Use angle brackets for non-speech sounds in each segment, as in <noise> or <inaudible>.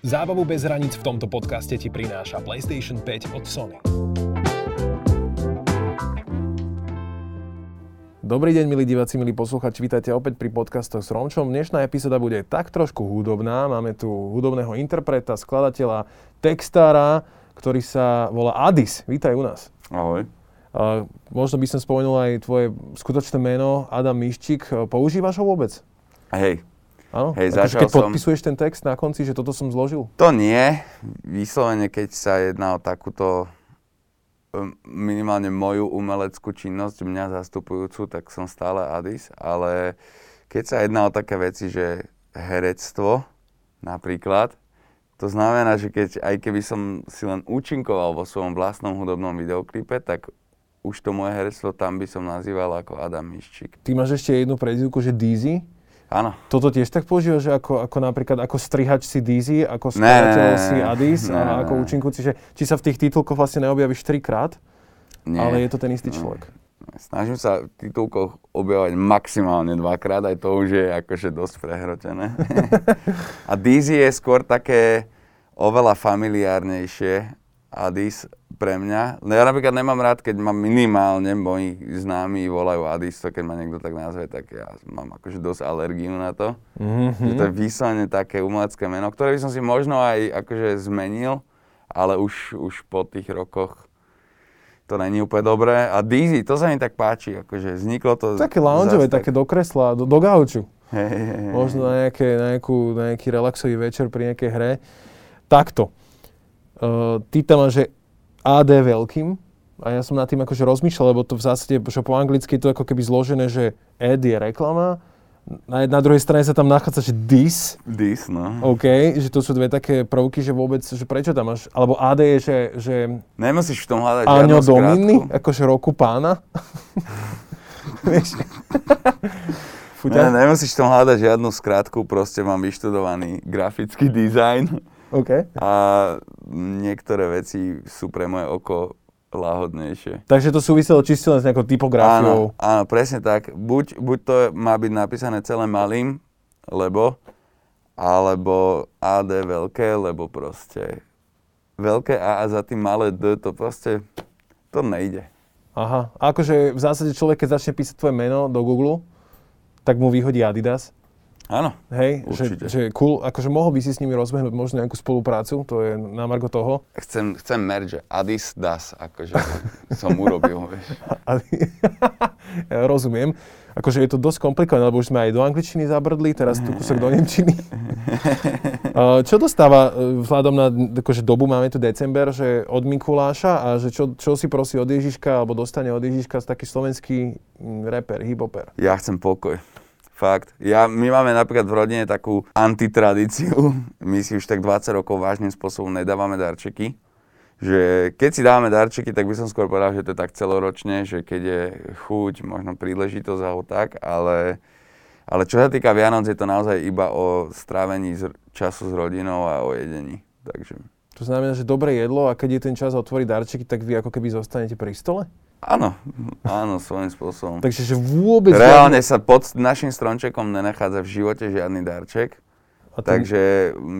Zábavu bez hraníc v tomto podcaste ti prináša PlayStation 5 od Sony. Dobrý deň, milí diváci, milí posluchači, vítajte opäť pri podcastoch s Romčom. Dnešná epizóda bude tak trošku hudobná. Máme tu hudobného interpreta, skladateľa, textára, ktorý sa volá Adis. Vítaj u nás. Ahoj. Uh, možno by som spomenul aj tvoje skutočné meno, Adam Miščík. Používaš ho vôbec? Hej. Áno? Hej, akože začal keď som... podpisuješ ten text na konci, že toto som zložil? To nie. Vyslovene, keď sa jedná o takúto um, minimálne moju umeleckú činnosť, mňa zastupujúcu, tak som stále Adis, ale keď sa jedná o také veci, že herectvo napríklad, to znamená, že keď, aj keby som si len účinkoval vo svojom vlastnom hudobnom videoklipe, tak už to moje herectvo tam by som nazýval ako Adam Miščík. Ty máš ešte jednu prezivku, že Dizzy. Áno. Toto tiež tak používaš, že ako, ako napríklad ako strihač si Dizzy, ako skladateľ si Adis ne, a ne, ako ne. účinkujúci, že či sa v tých titulkoch vlastne neobjavíš trikrát, Nie. ale je to ten istý človek. Snažím sa v titulkoch objavovať maximálne dvakrát, aj to už je akože dosť prehrotené. <laughs> a Dizzy je skôr také oveľa familiárnejšie Adis pre mňa. No ja napríklad nemám rád, keď ma minimálne moji známi volajú Adis, to keď ma niekto tak nazve, tak ja mám akože dosť alergiu na to. Mm-hmm. Že to je vyslovene také umelecké meno, ktoré by som si možno aj akože zmenil, ale už, už po tých rokoch to není úplne dobré. A Dizzy, to sa mi tak páči, akože vzniklo to... Také loungeové, tak- také do kresla, do, do gauču. Hej, hej, hej. Možno na, nejaké, na, nejakú, na nejaký relaxový večer pri nejakej hre. Takto. Uh, ty tam máš, že AD veľkým, a ja som nad tým akože rozmýšľal, lebo to v zásade, že po anglicky je to ako keby zložené, že ad je reklama, na, na druhej strane sa tam nachádza, že dis, Dis, no. OK, že to sú dve také prvky, že vôbec, že prečo tam máš, alebo AD je, že, že Nemusíš v tom hľadať Aňo Domini, akože roku pána. <laughs> Vieš? <laughs> Ne, nemusíš v tom hľadať žiadnu skrátku, proste mám vyštudovaný grafický dizajn OK. a niektoré veci sú pre moje oko láhodnejšie. Takže to súviselo čisto len s nejakou typografiou. Áno, áno, presne tak. Buď, buď to má byť napísané celé malým, lebo, alebo AD veľké, lebo proste veľké A a za tým malé D, to proste, to nejde. Aha. A akože v zásade človek, keď začne písať tvoje meno do Google, tak mu vyhodí Adidas. Áno, Hej, že, Určite. že cool, akože mohol by si s nimi rozbehnúť možno nejakú spoluprácu, to je na margo toho. chcem, chcem merge, že Adis das, akože <laughs> som urobil, vieš. <laughs> Ja <laughs> rozumiem. Akože je to dosť komplikované, lebo už sme aj do angličtiny zabrdli, teraz tu kúsok do nemčiny. A Čo dostáva e, vzhľadom na akože dobu, máme tu december, že od Mikuláša a že čo, čo si prosí od Ježiška, alebo dostane od Ježiška taký slovenský mm, reper, hiphoper. Ja chcem pokoj. Fakt. Ja, my máme napríklad v rodine takú antitradíciu. My si už tak 20 rokov vážnym spôsobom nedávame darčeky. Že keď si dávame darčeky, tak by som skôr povedal, že to je tak celoročne, že keď je chuť, možno príležitosť alebo tak, ale, ale čo sa týka Vianoc, je to naozaj iba o strávení času s rodinou a o jedení. Takže To znamená, že dobré jedlo a keď je ten čas otvoriť darčeky, tak vy ako keby zostanete pri stole? Áno, áno, svojím spôsobom. Takže že vôbec... Reálne sa pod našim stromčekom nenachádza v živote žiadny darček. A to- Takže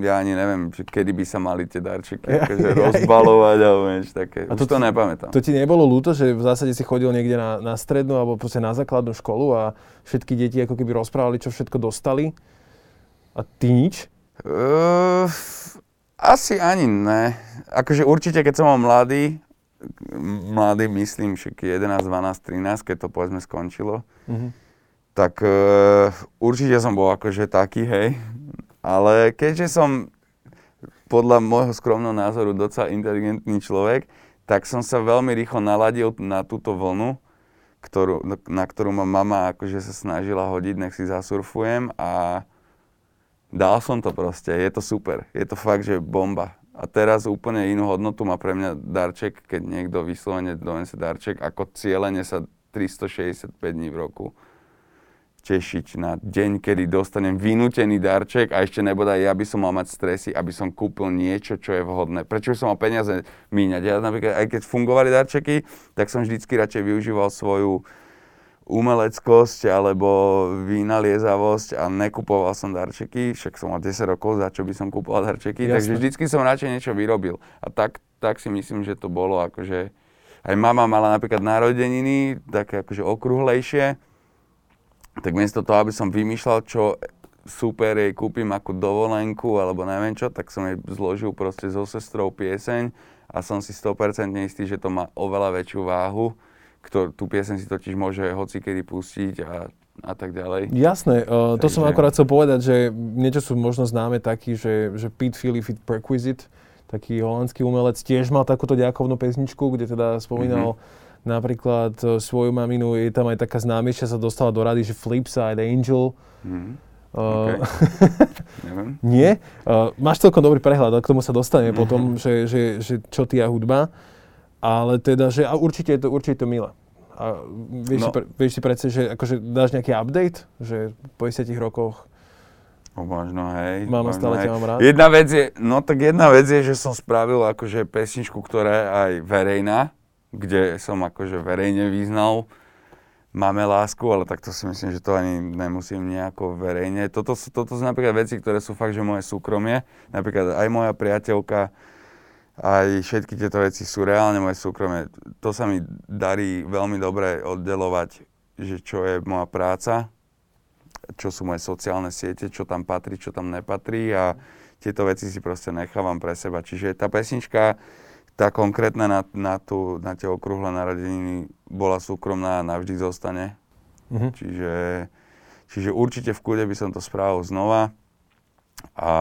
ja ani neviem, že kedy by sa mali tie darčeky Ja- akože <laughs> ja- rozbalovať alebo niečo také. A Už to to, nepamätám. To ti nebolo ľúto, že v zásade si chodil niekde na, na strednú alebo proste na základnú školu a všetky deti ako keby rozprávali, čo všetko dostali a ty nič? Uh, asi ani ne. Akože určite, keď som bol mladý, mladý myslím, že 11, 12, 13, keď to povedzme skončilo, Mhm. tak uh, určite som bol akože taký, hej. Ale keďže som podľa môjho skromného názoru docela inteligentný človek, tak som sa veľmi rýchlo naladil na túto vlnu, ktorú, na ktorú ma mama akože sa snažila hodiť, nech si zasurfujem a dal som to proste, je to super, je to fakt, že bomba. A teraz úplne inú hodnotu má pre mňa darček, keď niekto vyslovene donese darček, ako cieľene sa 365 dní v roku tešiť na deň, kedy dostanem vynútený darček a ešte nebodaj ja by som mal mať stresy, aby som kúpil niečo, čo je vhodné. Prečo by som mal peniaze míňať? Ja napríklad, aj keď fungovali darčeky, tak som vždycky radšej využíval svoju umeleckosť alebo vynaliezavosť a nekupoval som darčeky, však som mal 10 rokov, za čo by som kupoval darčeky, Jasne. takže vždycky som radšej niečo vyrobil. A tak, tak si myslím, že to bolo akože... Aj mama mala napríklad narodeniny, také akože okruhlejšie, tak miesto toho, aby som vymýšľal, čo super jej kúpim ako dovolenku alebo neviem čo, tak som jej zložil proste so sestrou pieseň a som si 100% istý, že to má oveľa väčšiu váhu ktor, tú piesen si totiž môže hocikedy pustiť a, a tak ďalej. Jasné, uh, to Takže... som akorát chcel povedať, že niečo sú možno známe takí, že, že Pete Philip Perquisite, taký holandský umelec, tiež mal takúto ďakovnú pesničku, kde teda spomínal mm-hmm. napríklad uh, svoju maminu, je tam aj taká známejšia, sa dostala do rady, že Flipside Angel. Mm-hmm. Uh, okay. <laughs> Nie? Uh, máš celkom dobrý prehľad, a k tomu sa dostaneme mm-hmm. potom, že, že, že čo ty a hudba. Ale teda, že a určite je to, určite je to milé. A vieš, no. si, pre, vieš si predsa, že akože dáš nejaký update, že po 10 rokoch No možno, hej. Mama stále ťa mám rád. Jedna vec je, no tak jedna vec je, že som spravil akože pesničku, ktorá je aj verejná, kde som akože verejne význal máme lásku, ale tak to si myslím, že to ani nemusím nejako verejne. Toto sú, toto sú napríklad veci, ktoré sú fakt, že moje súkromie. Napríklad aj moja priateľka aj všetky tieto veci sú reálne moje súkromie. To sa mi darí veľmi dobre oddelovať, že čo je moja práca, čo sú moje sociálne siete, čo tam patrí, čo tam nepatrí a tieto veci si proste nechávam pre seba. Čiže tá pesnička, tá konkrétna na, na, tú, na tie okrúhle narodeniny bola súkromná a navždy zostane. Mm-hmm. Čiže, čiže určite v kúde by som to spravil znova. A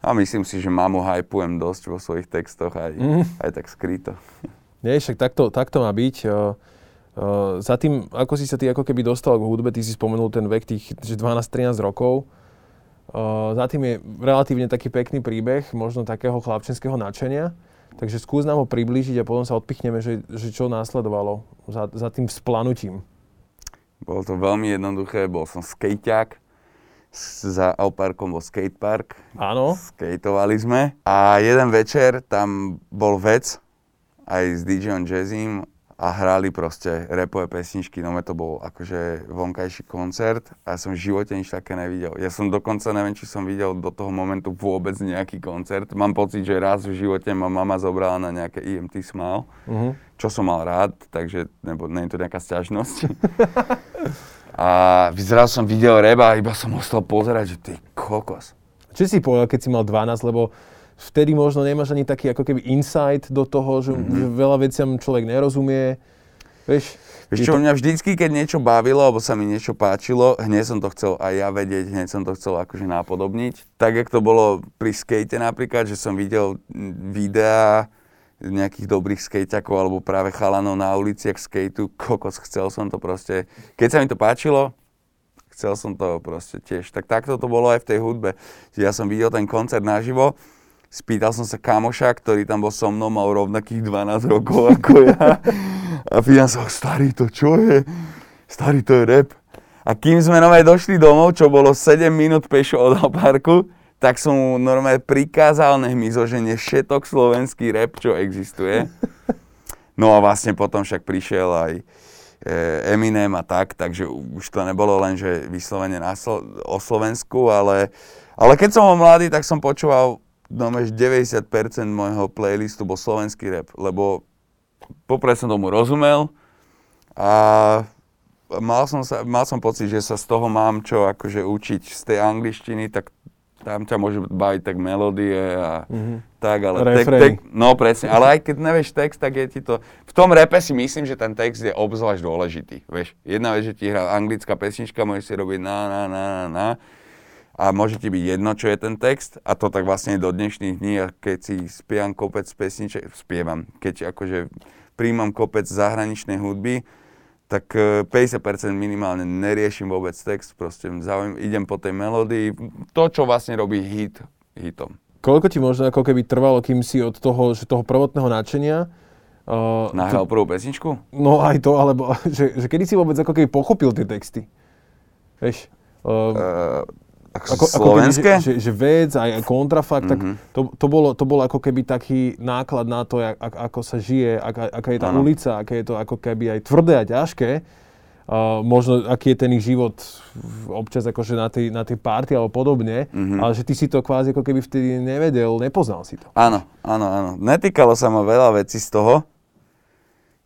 a myslím si, že mamu hypujem dosť vo svojich textoch aj, mm. aj tak skryto. Nie, však takto, takto má byť. Uh, uh, za tým, ako si sa ty ako keby dostal k hudbe, ty si spomenul ten vek tých 12-13 rokov. Uh, za tým je relatívne taký pekný príbeh, možno takého chlapčenského nadšenia. Takže skús nám ho priblížiť a potom sa odpichneme, že, že čo následovalo za, za tým splanutím. Bolo to veľmi jednoduché, bol som skejťák, za Alparkom bol skatepark. Áno. Skateovali sme. A jeden večer tam bol vec aj s DJom Jazzim a hrali proste repové pesničky, no to bol akože vonkajší koncert a ja som v živote nič také nevidel. Ja som dokonca, neviem, či som videl do toho momentu vôbec nejaký koncert. Mám pocit, že raz v živote ma mama zobrala na nejaké EMT Smile, uh-huh. čo som mal rád, takže nebo, nie je to nejaká sťažnosť. <laughs> A vyzeral som video reba a iba som musel pozerať, že ty kokos. Čo si povedal, keď si mal 12, lebo vtedy možno nemáš ani taký ako keby insight do toho, že, mm-hmm. veľa veciam človek nerozumie. Vieš, Vieš čo, to... mňa vždycky, keď niečo bavilo, alebo sa mi niečo páčilo, hneď som to chcel aj ja vedieť, hneď som to chcel akože napodobniť. Tak, jak to bolo pri skate napríklad, že som videl videá, nejakých dobrých skejťakov alebo práve chalanov na uliciach skateu, kokos, chcel som to proste, keď sa mi to páčilo, chcel som to proste tiež. Tak takto to bolo aj v tej hudbe. Ja som videl ten koncert naživo, spýtal som sa kamoša, ktorý tam bol so mnou, mal rovnakých 12 rokov ako ja. A pýtam sa, starý, to čo je? Starý, to je rap. A kým sme nové došli domov, čo bolo 7 minút pešo od parku, tak som mu normálne prikázal, nech mi zoženie všetok slovenský rap, čo existuje. No a vlastne potom však prišiel aj e, Eminem a tak, takže už to nebolo len, že vyslovene na Slo- o Slovensku, ale, ale keď som bol mladý, tak som počúval no, 90% môjho playlistu bol slovenský rap, lebo popred som tomu rozumel a mal som, sa, mal som pocit, že sa z toho mám čo akože učiť z tej angličtiny, tak tam ťa môžu baviť tak melódie a mm-hmm. tak, ale tek, tek, no presne, ale aj keď nevieš text, tak je ti to, v tom repe si myslím, že ten text je obzvlášť dôležitý, vieš, jedna vec, že ti hrá anglická pesnička, môžeš si robiť na, na, na, na, na, a môže ti byť jedno, čo je ten text a to tak vlastne do dnešných dní, keď si spievam kopec pesniček, spievam, keď akože príjmam kopec zahraničnej hudby, tak 50% e, minimálne neriešim vôbec text, proste zaujím, idem po tej melódii, to, čo vlastne robí hit hitom. Koľko ti možno ako keby trvalo, kým si od toho, že toho prvotného nadšenia uh, Nahral prvú pesničku? No aj to, alebo <laughs> že, že kedy si vôbec ako keby pochopil tie texty? Vieš? Uh, uh, ako, slovenské? Ako keby, že, že, vec, aj kontrafakt, mm-hmm. tak mhm. to, to, bolo, to bolo ako keby taký náklad na to, jak, ako sa žije, aká, aká je tá ano. ulica, aké je to ako keby aj tvrdé a ťažké. uh, možno aký je ten ich život občas akože na tej, na tej party alebo podobne, Mhm. ale že ty si to kvázi ako keby vtedy nevedel, nepoznal si to. Áno, áno, áno. Netýkalo sa ma veľa vecí z toho.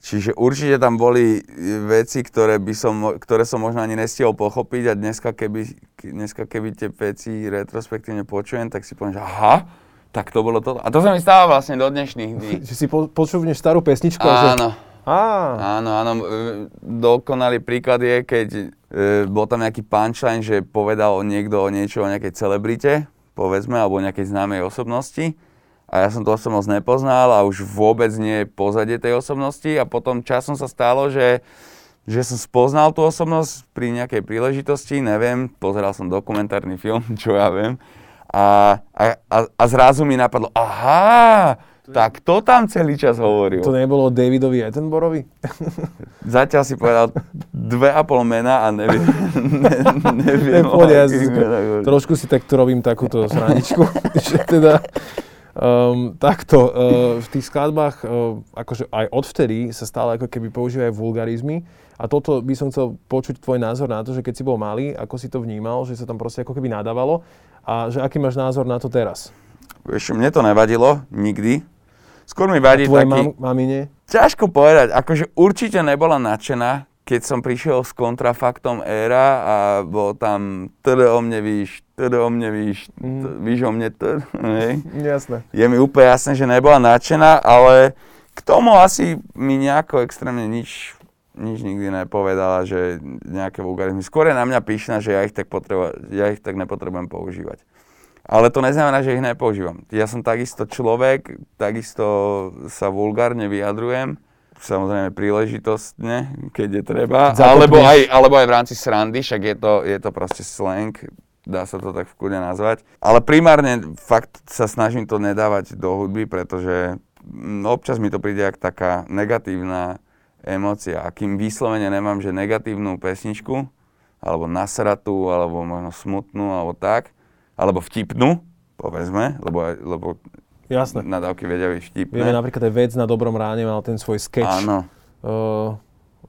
Čiže určite tam boli e, veci, ktoré, by som, ktoré som možno ani nestihol pochopiť a dneska keby, ke- dneska keby tie veci retrospektívne počujem, tak si poviem, že aha, tak to bolo to. A to sa mi stáva vlastne do dnešných dní. <laughs> Že si po, počúvneš starú pesničku a že... Áno, Á, áno, áno. Dokonalý príklad je, keď e, bol tam nejaký punchline, že povedal niekto o niečo o nejakej celebrite, povedzme, alebo o nejakej známej osobnosti. A ja som tú osobnosť nepoznal a už vôbec nie pozadie tej osobnosti. A potom časom sa stalo, že, že som spoznal tú osobnosť pri nejakej príležitosti, neviem, pozeral som dokumentárny film, <laughs> čo ja viem. A, a, a, a zrazu mi napadlo, aha, tak to tam celý čas hovoril. to nebolo Davidovi Attenborovi? Zatiaľ si povedal dve a pol mena a neviem, ne, neviem <laughs> Nepoď, ja. Trošku si takto robím takúto sraničku, <laughs> že teda um, takto uh, v tých skladbách, uh, akože aj odvtedy sa stále ako keby používajú vulgarizmy a toto by som chcel počuť tvoj názor na to, že keď si bol malý, ako si to vnímal, že sa tam proste ako keby nadávalo a že aký máš názor na to teraz? Vieš, mne to nevadilo, nikdy. Skôr mi A vadí tvoje taký... mam, mamine? Ťažko povedať, akože určite nebola nadšená, keď som prišiel s kontrafaktom éra a bol tam td o mne víš, td o mne víš, Mhm. víš o mne td, <laughs> hej. Jasné. Je mi úplne jasné, že nebola nadšená, ale k tomu asi mi nejako extrémne nič, nič nikdy nepovedala, že nejaké vulgarizmy. Skôr je na mňa pyšná, že ja ich tak, potreba, ja ich tak nepotrebujem používať. Ale to neznamená, že ich nepoužívam. Ja som takisto človek, takisto sa vulgárne vyjadrujem, samozrejme príležitostne, keď je treba, Zakopneš. alebo aj, alebo aj v rámci srandy, však je to, je to proste slang, dá sa to tak v kľude nazvať. Ale primárne fakt sa snažím to nedávať do hudby, pretože mm, občas mi to príde ako taká negatívna emócia. A kým vyslovene nemám, že negatívnu pesničku, alebo nasratú, alebo možno smutnú, alebo tak, alebo vtipnú, povedzme, lebo, lebo Jasné. nadávky vedia byť vtipné. Vieme napríklad aj vec na dobrom ráne mal ten svoj sketch. Áno. Uh,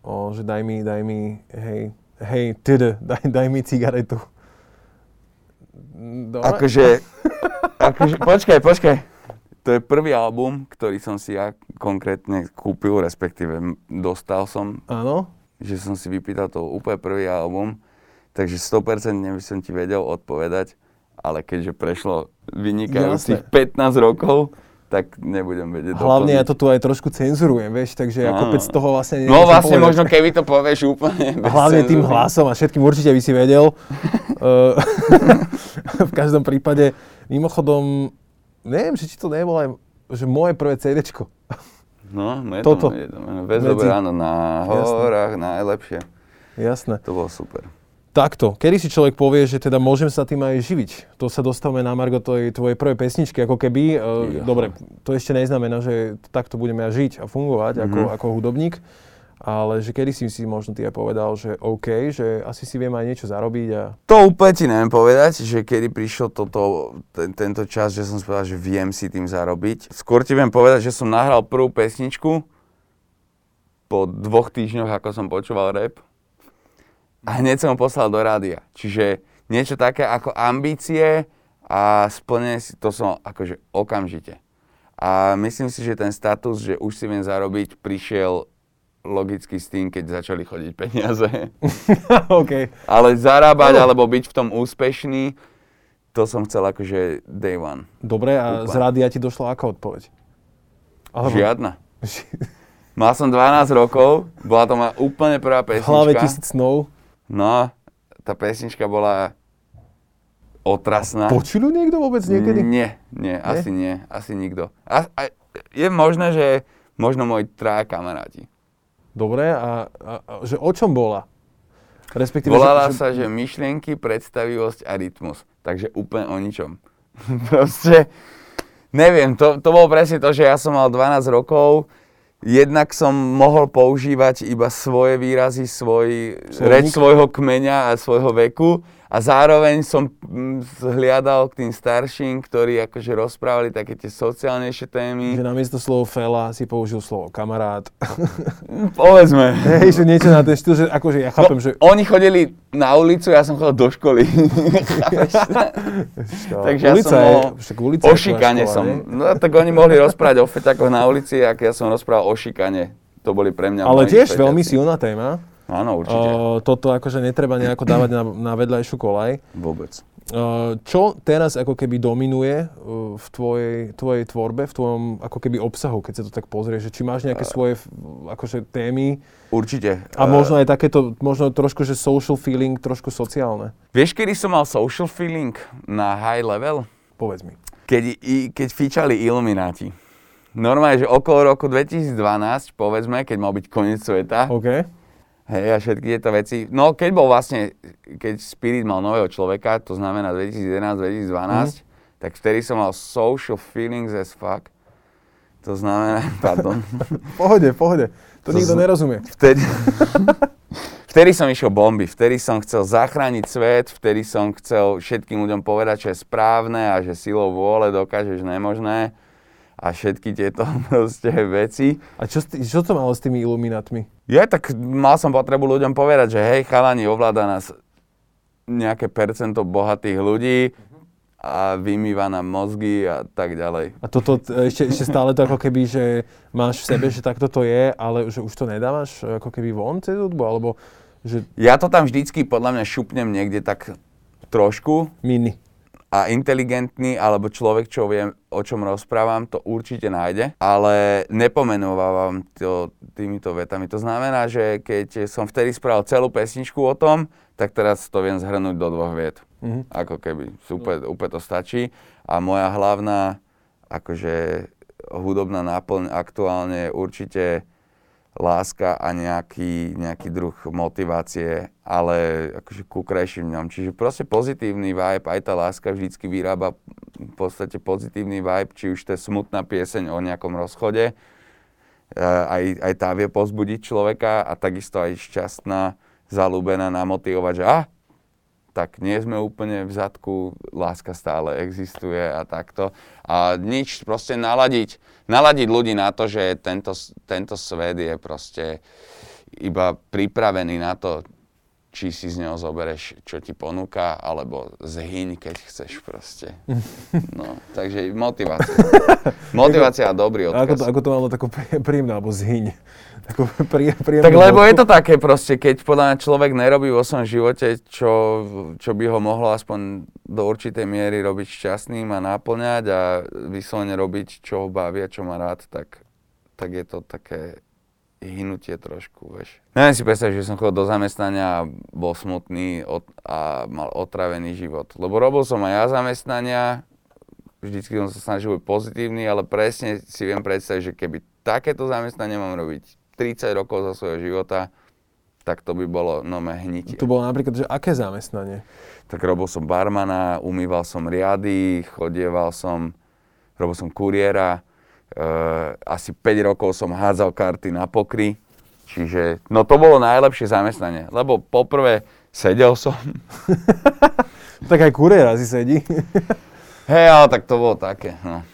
o, že daj mi, daj mi, hej, hej, td, daj, daj mi cigaretu. Dobre? Akože, <laughs> akože, počkaj, počkaj. To je prvý album, ktorý som si ja konkrétne kúpil, respektíve dostal som, Áno? že som si vypýtal to úplne prvý album, takže 100% by som ti vedel odpovedať, ale keďže prešlo vynikajúcich 15 rokov, tak nebudem vedieť Hlavne ja doplniť. to tu aj trošku cenzurujem, vieš, takže ja Áno. kopec toho vlastne No vlastne povedať. možno keby to povieš úplne bez Hlavne tým cenzúry. hlasom a všetkým určite by si vedel. <laughs> <laughs> V každom prípade, mimochodom, neviem, že či to nebolo aj že moje prvé CDčko. No, je Toto. to, je to Medzi- dobre, áno, na horách, najlepšie. Jasné. To bolo super. Takto, kedy si človek povie, že teda môžem sa tým aj živiť? To sa dostávame na Margo tvojej, tvojej prvej pesničky, ako keby. Uh, Ja. dobre, to ešte neznamená, že takto budeme aj žiť a fungovať ako, Mhm. ako hudobník, ale že kedy si si možno ty aj povedal, že OK, že asi si viem aj niečo zarobiť a... To úplne ti neviem povedať, že kedy prišiel toto, ten, tento čas, že som si povedal, že viem si tým zarobiť. Skôr ti viem povedať, že som nahral prvú pesničku po dvoch týždňoch, ako som počúval rap. A hneď som ho poslal do rádia. Čiže niečo také ako ambície a splnenie si, to som akože okamžite. A myslím si, že ten status, že už si viem zarobiť, prišiel logicky s tým, keď začali chodiť peniaze. <laughs> OK. Ale zarábať No. alebo byť v tom úspešný, to som chcel akože day one. Dobre, a Úplne. z rádia ti došla aká odpoveď? Žiadna. <laughs> Mal som 12 rokov, bola to moja úplne prvá v hlave pesnička. tisíc snov. No, tá pesnička bola otrasná. Počuli niekto vôbec niekedy? Nie, nie, asi nie, asi nikto. A, a, je možné, že možno moji traja kamaráti. Dobre, a, a, a že o čom bola? Respektíve, Volala že, sa, že myšlienky, predstavivosť a rytmus. Takže úplne o ničom. <laughs> Proste, neviem, to, to bolo presne to, že ja som mal 12 rokov, jednak som mohol používať iba svoje výrazy, svoj, Slovník? reč svojho kmeňa a svojho veku a zároveň som mm, hliadal k tým starším, ktorí akože rozprávali také tie sociálnejšie témy. Že namiesto slovo fela si použil slovo kamarát. Povedzme. <laughs> Hej, že niečo na ten štýl, že akože ja chápem, no, že... Oni chodili na ulicu, ja som chodil do školy. Takže ja ulica som je, mohol, však ulica o šikane som. No tak oni mohli rozprávať o feťakoch na ulici, ak ja som rozprával o šikane. To boli pre mňa Ale tiež feťaci. veľmi silná téma. Áno, určite. Uh, toto akože netreba nejako dávať na, na vedľajšiu kolaj. Vôbec. Uh, čo teraz ako keby dominuje uh, v tvojej, tvojej tvorbe, v tvojom ako keby obsahu, keď sa to tak pozrieš, že či máš nejaké svoje f- akože témy Určite. a možno aj takéto, možno trošku, že social feeling, trošku sociálne. Vieš, kedy som mal social feeling na high level? Povedz mi. Keď, keď fičali Illuminati. Normálne, že okolo roku 2012, povedzme, keď mal byť koniec sveta, OK. Hej, a všetky tieto veci. No, keď bol vlastne, keď Spirit mal nového človeka, to znamená 2011-2012, Mhm. tak vtedy som mal social feelings as fuck. To znamená, <laughs> pardon, pohode, pohode. To, To nikto z- nerozumie. vtedy, <laughs> vtedy som išiel bomby, vtedy som chcel zachrániť svet, vtedy som chcel všetkým ľuďom povedať, čo je správne a že silou vôle dokážeš nemožné a všetky tieto <laughs> proste veci. A čo, čo to malo s tými iluminátmi? Ja tak mal som potrebu ľuďom povedať, že hej, chalani, ovláda nás nejaké percento bohatých ľudí a vymýva nám mozgy a tak ďalej. A toto ešte, ešte stále to ako keby, že máš v sebe, že takto to je, ale že už to nedávaš ako keby von cez hudbu, alebo že Ja to tam vždycky podľa mňa šupnem niekde tak trošku mini. A inteligentný alebo človek, čo vie, o čom rozprávam, to určite nájde, ale nepomenovávam to týmito vetami. To znamená, že keď som vtedy spravil celú pesničku o tom, tak teraz to viem zhrnúť do dvoch viet. Mhm. Ako keby, super, úplne to stačí. A moja hlavná, akože hudobná náplň aktuálne je určite láska a nejaký, nejaký druh motivácie, ale akože ku krajším dňom. Čiže proste pozitívny vibe, aj tá láska vždycky vyrába v podstate pozitívny vibe, či už to je smutná pieseň o nejakom rozchode, eh, aj, aj tá vie pozbudiť človeka a takisto aj šťastná, zalúbená namotivovať, že ah, tak nie sme úplne v zadku, láska stále existuje a takto. A nič, proste naladiť, naladiť ľudí na to, že tento, tento svet je proste iba pripravený na to, či si z neho zobereš, čo ti ponúka, alebo zhyň, keď chceš proste. No, takže motivácia. <laughs> Motivácia a dobrý A ako to, odkaz. ako to malo takú prí- príjemnú, alebo zhyň. Takú prí, príjemnú Tak lebo je to také proste, keď podľa mňa človek nerobí vo svojom živote, čo, čo by ho mohlo aspoň do určitej miery robiť šťastným a náplňať a vyslovene robiť, čo ho baví a čo má rád, tak, tak je to také hynutie trošku, vieš. Neviem si predstaviť, že som chodil do zamestnania a bol smutný od, a mal otravený život. Lebo robil som aj ja zamestnania, vždycky som sa snažil byť pozitívny, ale presne si viem predstaviť, že keby takéto zamestnanie mám robiť 30 rokov za svojho života, tak to by bolo nové hnitie. To bolo napríklad, že aké zamestnanie? Tak robil som barmana, umýval som riady, chodieval som, robil som kuriéra, asi 5 rokov som hádzal karty na pokry, čiže no to bolo najlepšie zamestnanie, lebo poprvé sedel som, <laughs> Tak aj kuriér asi sedí. <laughs> Hej, ale tak to bolo také, no,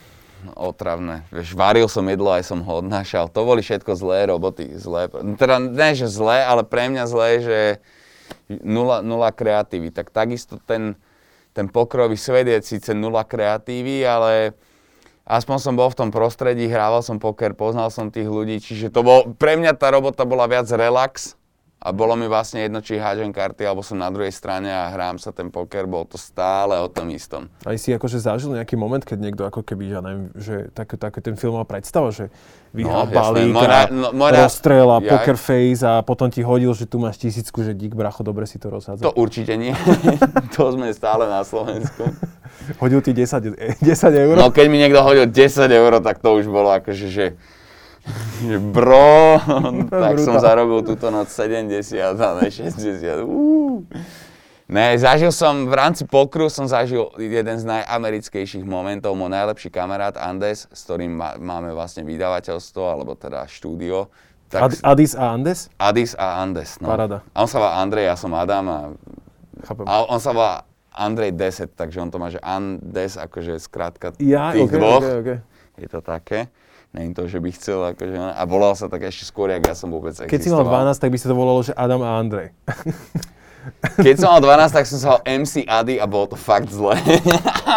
otravné. Vieš, varil som jedlo, aj som ho odnášal. To boli všetko zlé roboty, zlé. Teda ne, že zlé, ale pre mňa zlé, že nula, nula kreatívy. Tak takisto ten, ten pokrový svet je síce nula kreatívy, ale aspoň som bol v tom prostredí, hrával som poker, poznal som tých ľudí, čiže to bol, pre mňa tá robota bola viac relax a bolo mi vlastne jedno, či hádžem karty, alebo som na druhej strane a hrám sa ten poker, bol to stále o tom istom. Aj si akože zažil nejaký moment, keď niekto ako keby, ja neviem, že také, také ten film má predstava, že vyhrá No, balík Môj a ra- no, môj ra- rozstrel a Ja- poker face a potom ti hodil, že tu máš tisícku, že dík bracho, dobre si to rozhádzal. To určite nie. <laughs> <laughs> to sme stále na Slovensku. Hodil ti 10, e, 10 eur? No keď mi niekto hodil 10 eur, tak to už bolo akože, že, že <laughs> bro, tak som zarobil túto noc 70 a ne 60. Uú. Ne, zažil som, v rámci pokru som zažil jeden z najamerickejších momentov. Môj najlepší kamarát Andes, s ktorým má, máme vlastne vydavateľstvo, alebo teda štúdio. Ad, Tak, Addis a Andes? Adis a Andes. No. Paráda. A on sa volá Andrej, ja som Adam a chápem. A on sa volá Andrej Deset, takže on to má, že Andes, akože skrátka Ja, tých okay, dvoch. okay, okay. Je to také. Není to, že by chcel, akože, a volal sa tak ešte skôr, jak ja som vôbec Keď si mal existoval. 12, tak by sa to volalo, že Adam a Andrej. <laughs> Keď som mal 12, tak som sa volal MC Ady a bolo to fakt zle.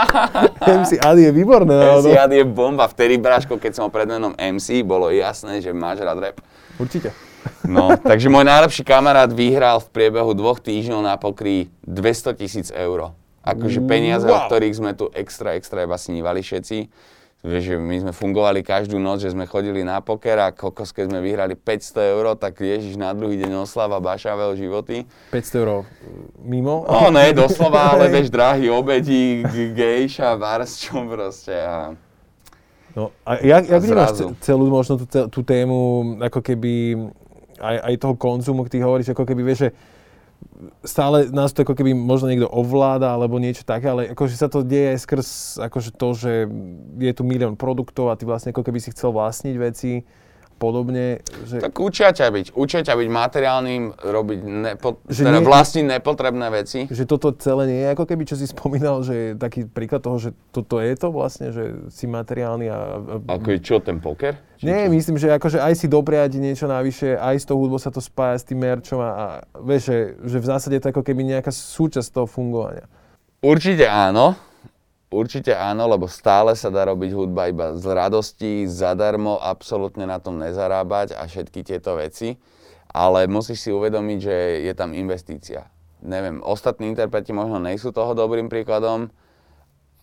<laughs> MC Adi je výborné. MC. Ady je bomba. Vtedy, Bráško, keď som mal pred menom MC, bolo jasné, že máš rád rap. Určite. No, <laughs> takže môj najlepší kamarát vyhral v priebehu dvoch týždňov na pokry 200 tisíc eur. Akože peniaze, o Wow. ktorých sme tu extra, extra iba snívali všetci. Vieš, že my sme fungovali každú noc, že sme chodili na poker a kokos, keď sme vyhrali 500 eur, tak ježiš na druhý deň oslava bašavel životy. 500 eur mimo. No ne, doslova, <laughs> ale vieš, drahý obedí, gejša, varsčom proste a... No, a jak, jak vnímaš celú možno tú, tú tému, ako keby aj, aj toho konzumu, ty hovoríš, ako keby vieš, že stále nás to ako keby možno niekto ovláda alebo niečo také, ale akože sa to deje aj skrz akože to, že je tu milión produktov a ty vlastne ako keby si chcel vlastniť veci podobne, že... Tak učia ťa byť, učia ťa byť materiálnym, robiť nepo, Že teda nie- vlastniť nepotrebné veci. že toto celé nie je ako keby, čo si spomínal, že je taký príklad toho, že toto je to vlastne, že si materiálny a... Ako je čo, ten poker? Či Nie, čo? myslím, že akože aj si dopriať niečo navyše, aj s tou hudbou sa to spája s tým merčom a, a vieš, že, že v zásade je to ako keby nejaká súčasť toho fungovania. Určite áno. Určite áno, lebo stále sa dá robiť hudba iba z radosti, zadarmo, absolútne na tom nezarábať a všetky tieto veci. Ale musíš si uvedomiť, že je tam investícia. Neviem, ostatní interpreti možno nejsú toho dobrým príkladom,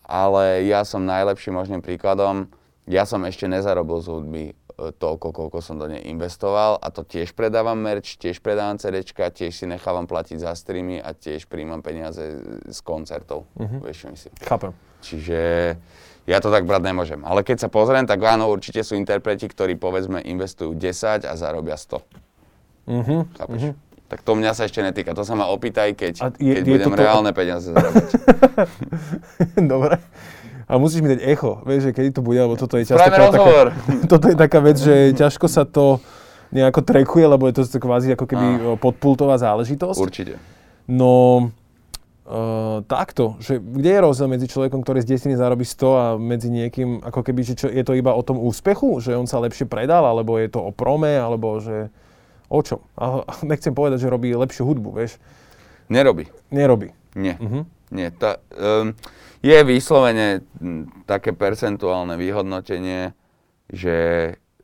ale ja som najlepším možným príkladom. Ja som ešte nezarobil z hudby e, toľko, koľko som do nej investoval a to tiež predávam merch, tiež predávam CDčka, tiež si nechávam platiť za streamy a tiež príjmam peniaze z koncertov. Vieš, čo myslím. Chápem. Čiže ja to tak brať nemôžem. Ale keď sa pozriem, tak áno, určite sú interpreti, ktorí povedzme investujú 10 a zarobia 100. Mhm. Chápeš? Tak to mňa sa ešte netýka. To sa ma opýtaj, keď, A je- keď je budem toto- reálne peniaze zarábať. <laughs> Dobre. A musíš mi dať echo, vieš, že kedy to bude, lebo toto je rozhovor. taká, <laughs> toto je taká vec, že ťažko sa to nejako trekuje, lebo je to kvázi ako keby podpultová záležitosť. Určite. No, uh, takto, že kde je rozdiel medzi človekom, ktorý z desiny zarobí 100 a medzi niekým, ako keby, že čo, je to iba o tom úspechu, že on sa lepšie predal, alebo je to o prome, alebo že o čom? A <laughs> nechcem povedať, že robí lepšiu hudbu, vieš. Nerobí. Nerobí. Nie. Mhm. Nie. Tá, um, je vyslovene také percentuálne vyhodnotenie, že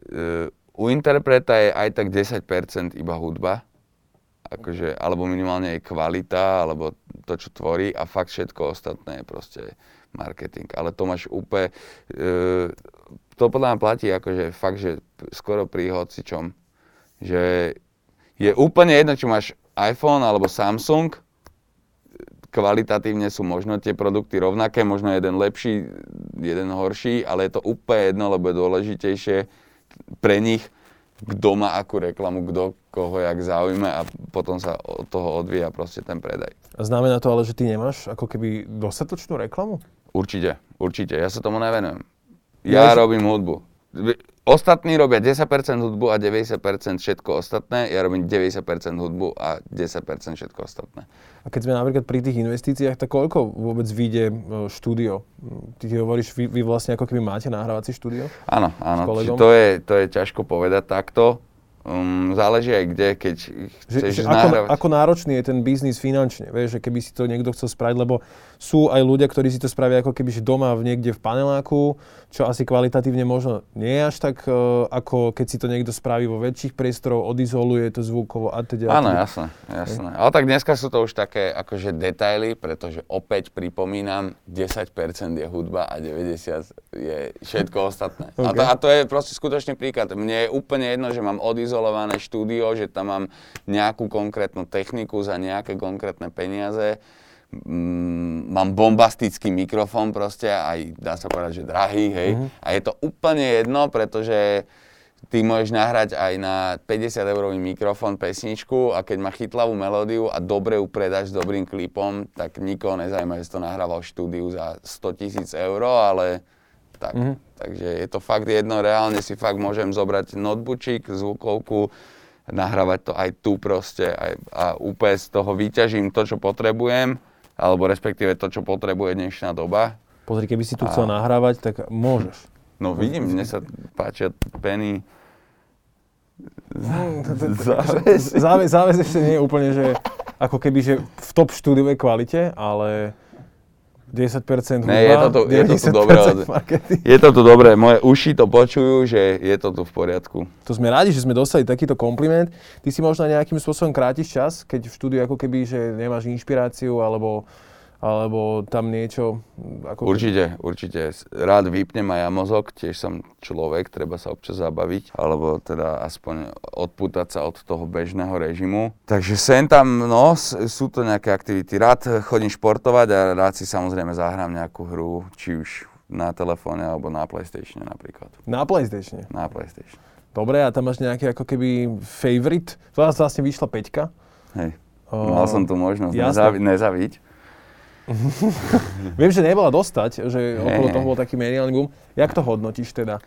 uh, u interpreta je aj tak 10% iba hudba, akože, alebo minimálne jej kvalita, alebo to, čo tvorí a fakt všetko ostatné je proste marketing. Ale to máš úplne, uh, to podľa mňa platí akože fakt, že skoro pri hocičom, že je úplne jedno, či máš iPhone alebo Samsung, kvalitatívne sú možno tie produkty rovnaké, možno jeden lepší, jeden horší, ale je to úplne jedno, lebo je dôležitejšie pre nich, kto má akú reklamu, kto koho jak zaujme a potom sa od toho odvíja proste ten predaj. Znamená to ale, že ty nemáš ako keby dostatočnú reklamu? Určite, určite, ja sa tomu nevenujem. Ja Ja robím hudbu. Ostatní robia 10% hudbu a 90% všetko ostatné, ja robím 90% hudbu a 10% všetko ostatné. A keď sme napríklad pri tých investíciách, tak koľko vôbec vyjde e, štúdio? Ty, ty hovoríš, vy, vy vlastne ako keby máte nahrávacie štúdio? Áno, áno, to je, to je ťažko povedať takto. Um, záleží aj kde, keď Že, chceš že ako, nahrávať. ako náročný je ten biznis finančne, vieš, že keby si to niekto chcel spraviť, lebo sú aj ľudia, ktorí si to spravia ako keby že doma v niekde v paneláku, čo asi kvalitatívne možno nie je až tak, e, ako keď si to niekto spraví vo väčších priestoroch, odizoluje to zvukovo a teda. Áno, jasné, jasné. Ale tak dneska sú to už také akože detaily, pretože opäť pripomínam, 10% je hudba a 90% je všetko ostatné. A, to, a to je proste skutočný príklad. Mne je úplne jedno, že mám odizolované štúdio, že tam mám nejakú konkrétnu techniku za nejaké konkrétne peniaze. Mm, mám bombastický mikrofón proste, aj dá sa povedať, že drahý, hej. A je to úplne jedno, pretože ty môžeš nahrať aj na 50 eurový mikrofón pesničku a keď má chytlavú melódiu a dobre ju predáš s dobrým klipom, tak nikoho nezaujíma, že si to nahrával v štúdiu za 100 tisíc eur, ale tak. Takže je to fakt jedno, reálne si fakt môžem zobrať noteboočik, zvukovku, nahrávať to aj tu proste aj, a úplne z toho vyťažím to, čo potrebujem, alebo respektíve to, čo potrebuje dnešná doba. Pozri, keby si tu a... chcel nahrávať, tak môžeš. No vidím, mne sa páčia. Záväz, záväz ešte nie je úplne, že ako keby, že v top štúdiovej kvalite, ale 10% hudba, Ne, je to tu, je to tu dobré. Je to tu dobré. Moje uši to počujú, že je to tu v poriadku. To sme rádi, že sme dostali takýto kompliment. Ty si možno nejakým spôsobom krátiš čas, keď v štúdiu ako keby, že nemáš inšpiráciu alebo alebo tam niečo? Ako... Určite, určite. Rád vypnem aj ja mozog, tiež som človek, treba sa občas zabaviť, alebo teda aspoň odpútať sa od toho bežného režimu. Takže sem tam, no, sú to nejaké aktivity. Rád chodím športovať a rád si samozrejme zahrám nejakú hru, či už na telefóne alebo na PlayStation napríklad. Na PlayStation? Na PlayStation. Dobre, a tam máš nejaký ako keby favorite? To vlastne vyšla peťka. Hej, mal som tu možnosť nezavi- nezaviť. <laughs> Viem, že nebola dostať, že okolo toho bol taký mediálny boom. Jak to hodnotíš teda?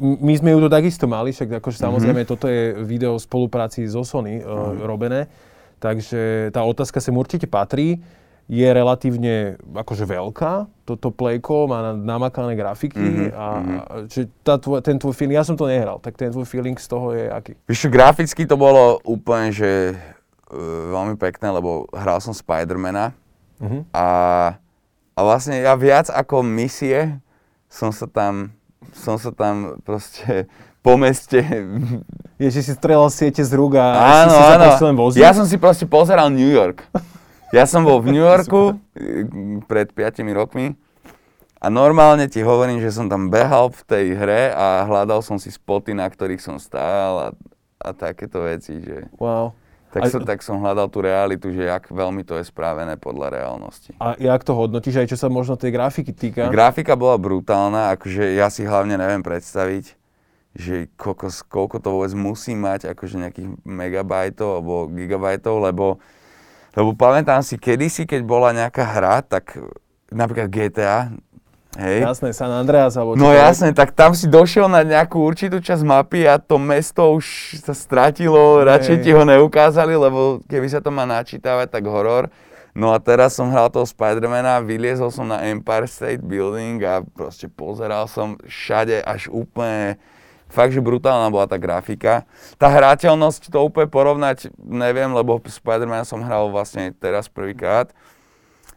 My sme ju tu takisto mali, však akože samozrejme mm-hmm. toto je video v spolupráci so Sony mm-hmm. robené, takže tá otázka sem určite patrí. Je relatívne akože veľká, toto playko má namakané grafiky mm-hmm. a, mhm. a že tá tvoj, ten tvoj feeling, ja som to nehral, tak ten tvoj feeling z toho je aký? Víš, graficky to bolo úplne, že uh, veľmi pekné, lebo hral som Spidermana, Uh-huh. A, a vlastne ja viac ako misie som sa tam, som sa tam proste <laughs> po meste... <laughs> Je, že si strelal siete z rúk a áno, si áno. sa len vozil? Ja som si proste pozeral New York. Ja som bol v New <laughs> Yorku pred 5 rokmi a normálne ti hovorím, že som tam behal v tej hre a hľadal som si spoty, na ktorých som stál a, a takéto veci, že... Wow. Tak, a, som, tak som hľadal tú realitu, že jak veľmi to je správené podľa reálnosti. A jak to hodnotíš, aj čo sa možno tej grafiky týka? Grafika bola brutálna, akože ja si hlavne neviem predstaviť, že koľko, koľko to vôbec musí mať, akože nejakých megabajtov alebo gigabajtov, lebo, lebo pamätám si, kedysi, keď bola nejaká hra, tak napríklad GTA, Hej. Jasné, San Andreas alebo No jasné, tak tam si došiel na nejakú určitú časť mapy a to mesto už sa stratilo, Hej. radšej ti ho neukázali, lebo keby sa to má načítavať, tak horor. No a teraz som hral toho Spidermana, vyliezol som na Empire State Building a proste pozeral som všade až úplne, fakt, že brutálna bola tá grafika. Tá hrateľnosť, to úplne porovnať neviem, lebo Spidermana som hral vlastne teraz prvýkrát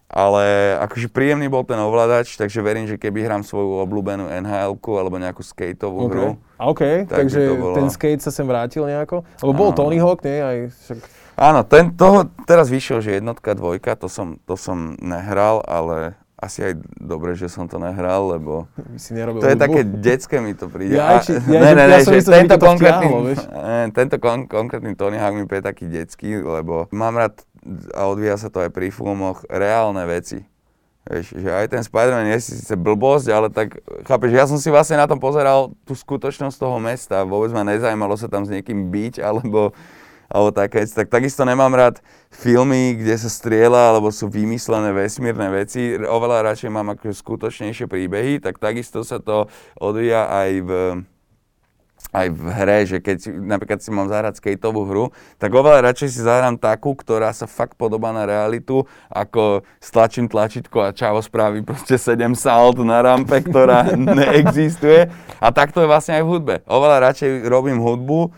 ale akože príjemný bol ten ovládač, takže verím, že keby hrám svoju obľúbenú nhl alebo nejakú skateovú okay. hru. OK, tak takže bolo... ten skate sa sem vrátil nejako? Lebo bol Tony Hawk, nie? Aj však... Áno, ten, toho teraz vyšiel, že jednotka, dvojka, to som, to som nehral, ale asi aj dobre, že som to nehral, lebo <laughs> si to hudbu. je také detské mi to príde. Ja, či, ja, <laughs> ne, ne, ne, ja že myslel, tento, konkrétny, vtiahlo, <laughs> tento kon, konkrétny Tony Hawk mi príde taký detský, lebo mám rád a odvíja sa to aj pri filmoch, reálne veci. Vieš, že aj ten Spider-Man je síce blbosť, ale tak, chápeš, ja som si vlastne na tom pozeral tú skutočnosť toho mesta, vôbec ma nezajímalo sa tam s niekým byť, alebo, alebo také, tak takisto nemám rád filmy, kde sa strieľa, alebo sú vymyslené vesmírne veci, oveľa radšej mám ako skutočnejšie príbehy, tak takisto sa to odvíja aj v, aj v hre, že keď napríklad si mám zahrať skateovú hru, tak oveľa radšej si zahrám takú, ktorá sa fakt podobá na realitu, ako stlačím tlačítko a čavo spraví proste 7 salt na rampe, ktorá <laughs> neexistuje. A tak to je vlastne aj v hudbe. Oveľa radšej robím hudbu, uh,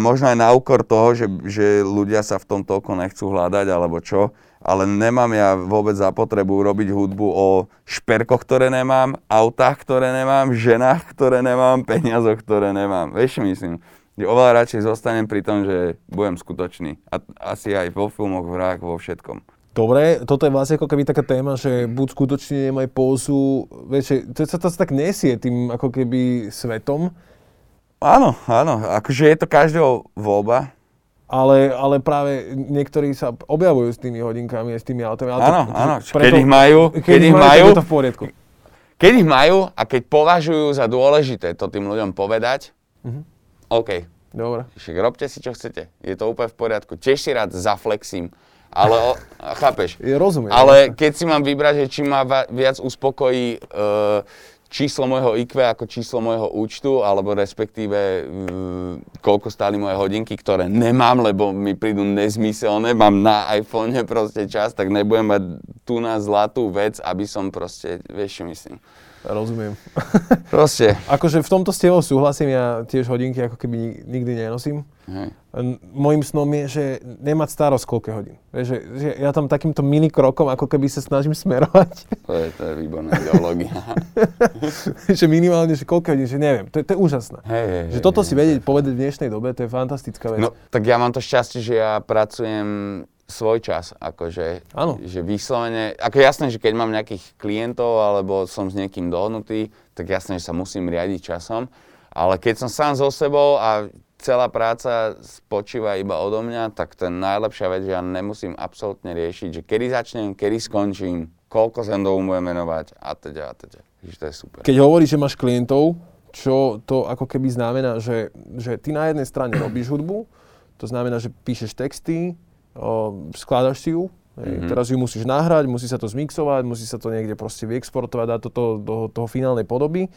možno aj na úkor toho, že, že ľudia sa v tom toľko nechcú hľadať, alebo čo, ale nemám ja vôbec za potrebu robiť hudbu o šperkoch, ktoré nemám, autách, ktoré nemám, ženách, ktoré nemám, peniazoch, ktoré nemám. Vieš, myslím, že oveľa radšej zostanem pri tom, že budem skutočný. A asi aj vo filmoch, v hrách, vo všetkom. Dobre, toto je vlastne ako keby taká téma, že buď skutočne nemaj pózu, vieš, to sa to tak nesie tým ako keby svetom. Áno, áno, akože je to každého voľba, ale, ale práve niektorí sa objavujú s tými hodinkami a s tými autami. áno, áno, keď ich majú, keď, keď ich majú, to v poriadku. Keď ich majú a keď považujú za dôležité to tým ľuďom povedať, uh-huh. OK. Dobre. Však robte si, čo chcete. Je to úplne v poriadku. Tiež si rád zaflexím. Ale, o, chápeš? <laughs> Rozumiem. Ale keď si mám vybrať, že či ma viac uspokojí uh, číslo môjho IQ ako číslo môjho účtu, alebo respektíve mm, koľko stáli moje hodinky, ktoré nemám, lebo mi prídu nezmyselné, mám na iPhone proste čas, tak nebudem mať tu na zlatú vec, aby som proste, vieš čo myslím. Rozumiem. <laughs> Proste. akože v tomto s tebou súhlasím, ja tiež hodinky ako keby nikdy nenosím. Hej. Mojím snom je, že nemať starosť koľko hodín. Vieš, že, že ja tam takýmto mini krokom ako keby sa snažím smerovať. To je, to je výborná ideológia. <laughs> že minimálne, že koľko hodín, že neviem. To je, to je úžasné. Hej, hej, Že toto hej, si vedieť povedať v dnešnej dobe, to je fantastická vec. No, tak ja mám to šťastie, že ja pracujem svoj čas, akože, Áno. že vyslovene, ako jasné, že keď mám nejakých klientov alebo som s niekým dohodnutý, tak jasné, že sa musím riadiť časom, ale keď som sám so sebou a celá práca spočíva iba odo mňa, tak to je najlepšia vec, že ja nemusím absolútne riešiť, že kedy začnem, kedy skončím, koľko zendov budem menovať a teda a teda. Takže to je super. Keď hovoríš, že máš klientov, čo to ako keby znamená, že, že ty na jednej strane robíš hudbu, to znamená, že píšeš texty, skladaš si ju, mm-hmm. teraz ju musíš nahrať, musí sa to zmixovať, musí sa to niekde proste vyexportovať, dať to do, toho finálnej podoby.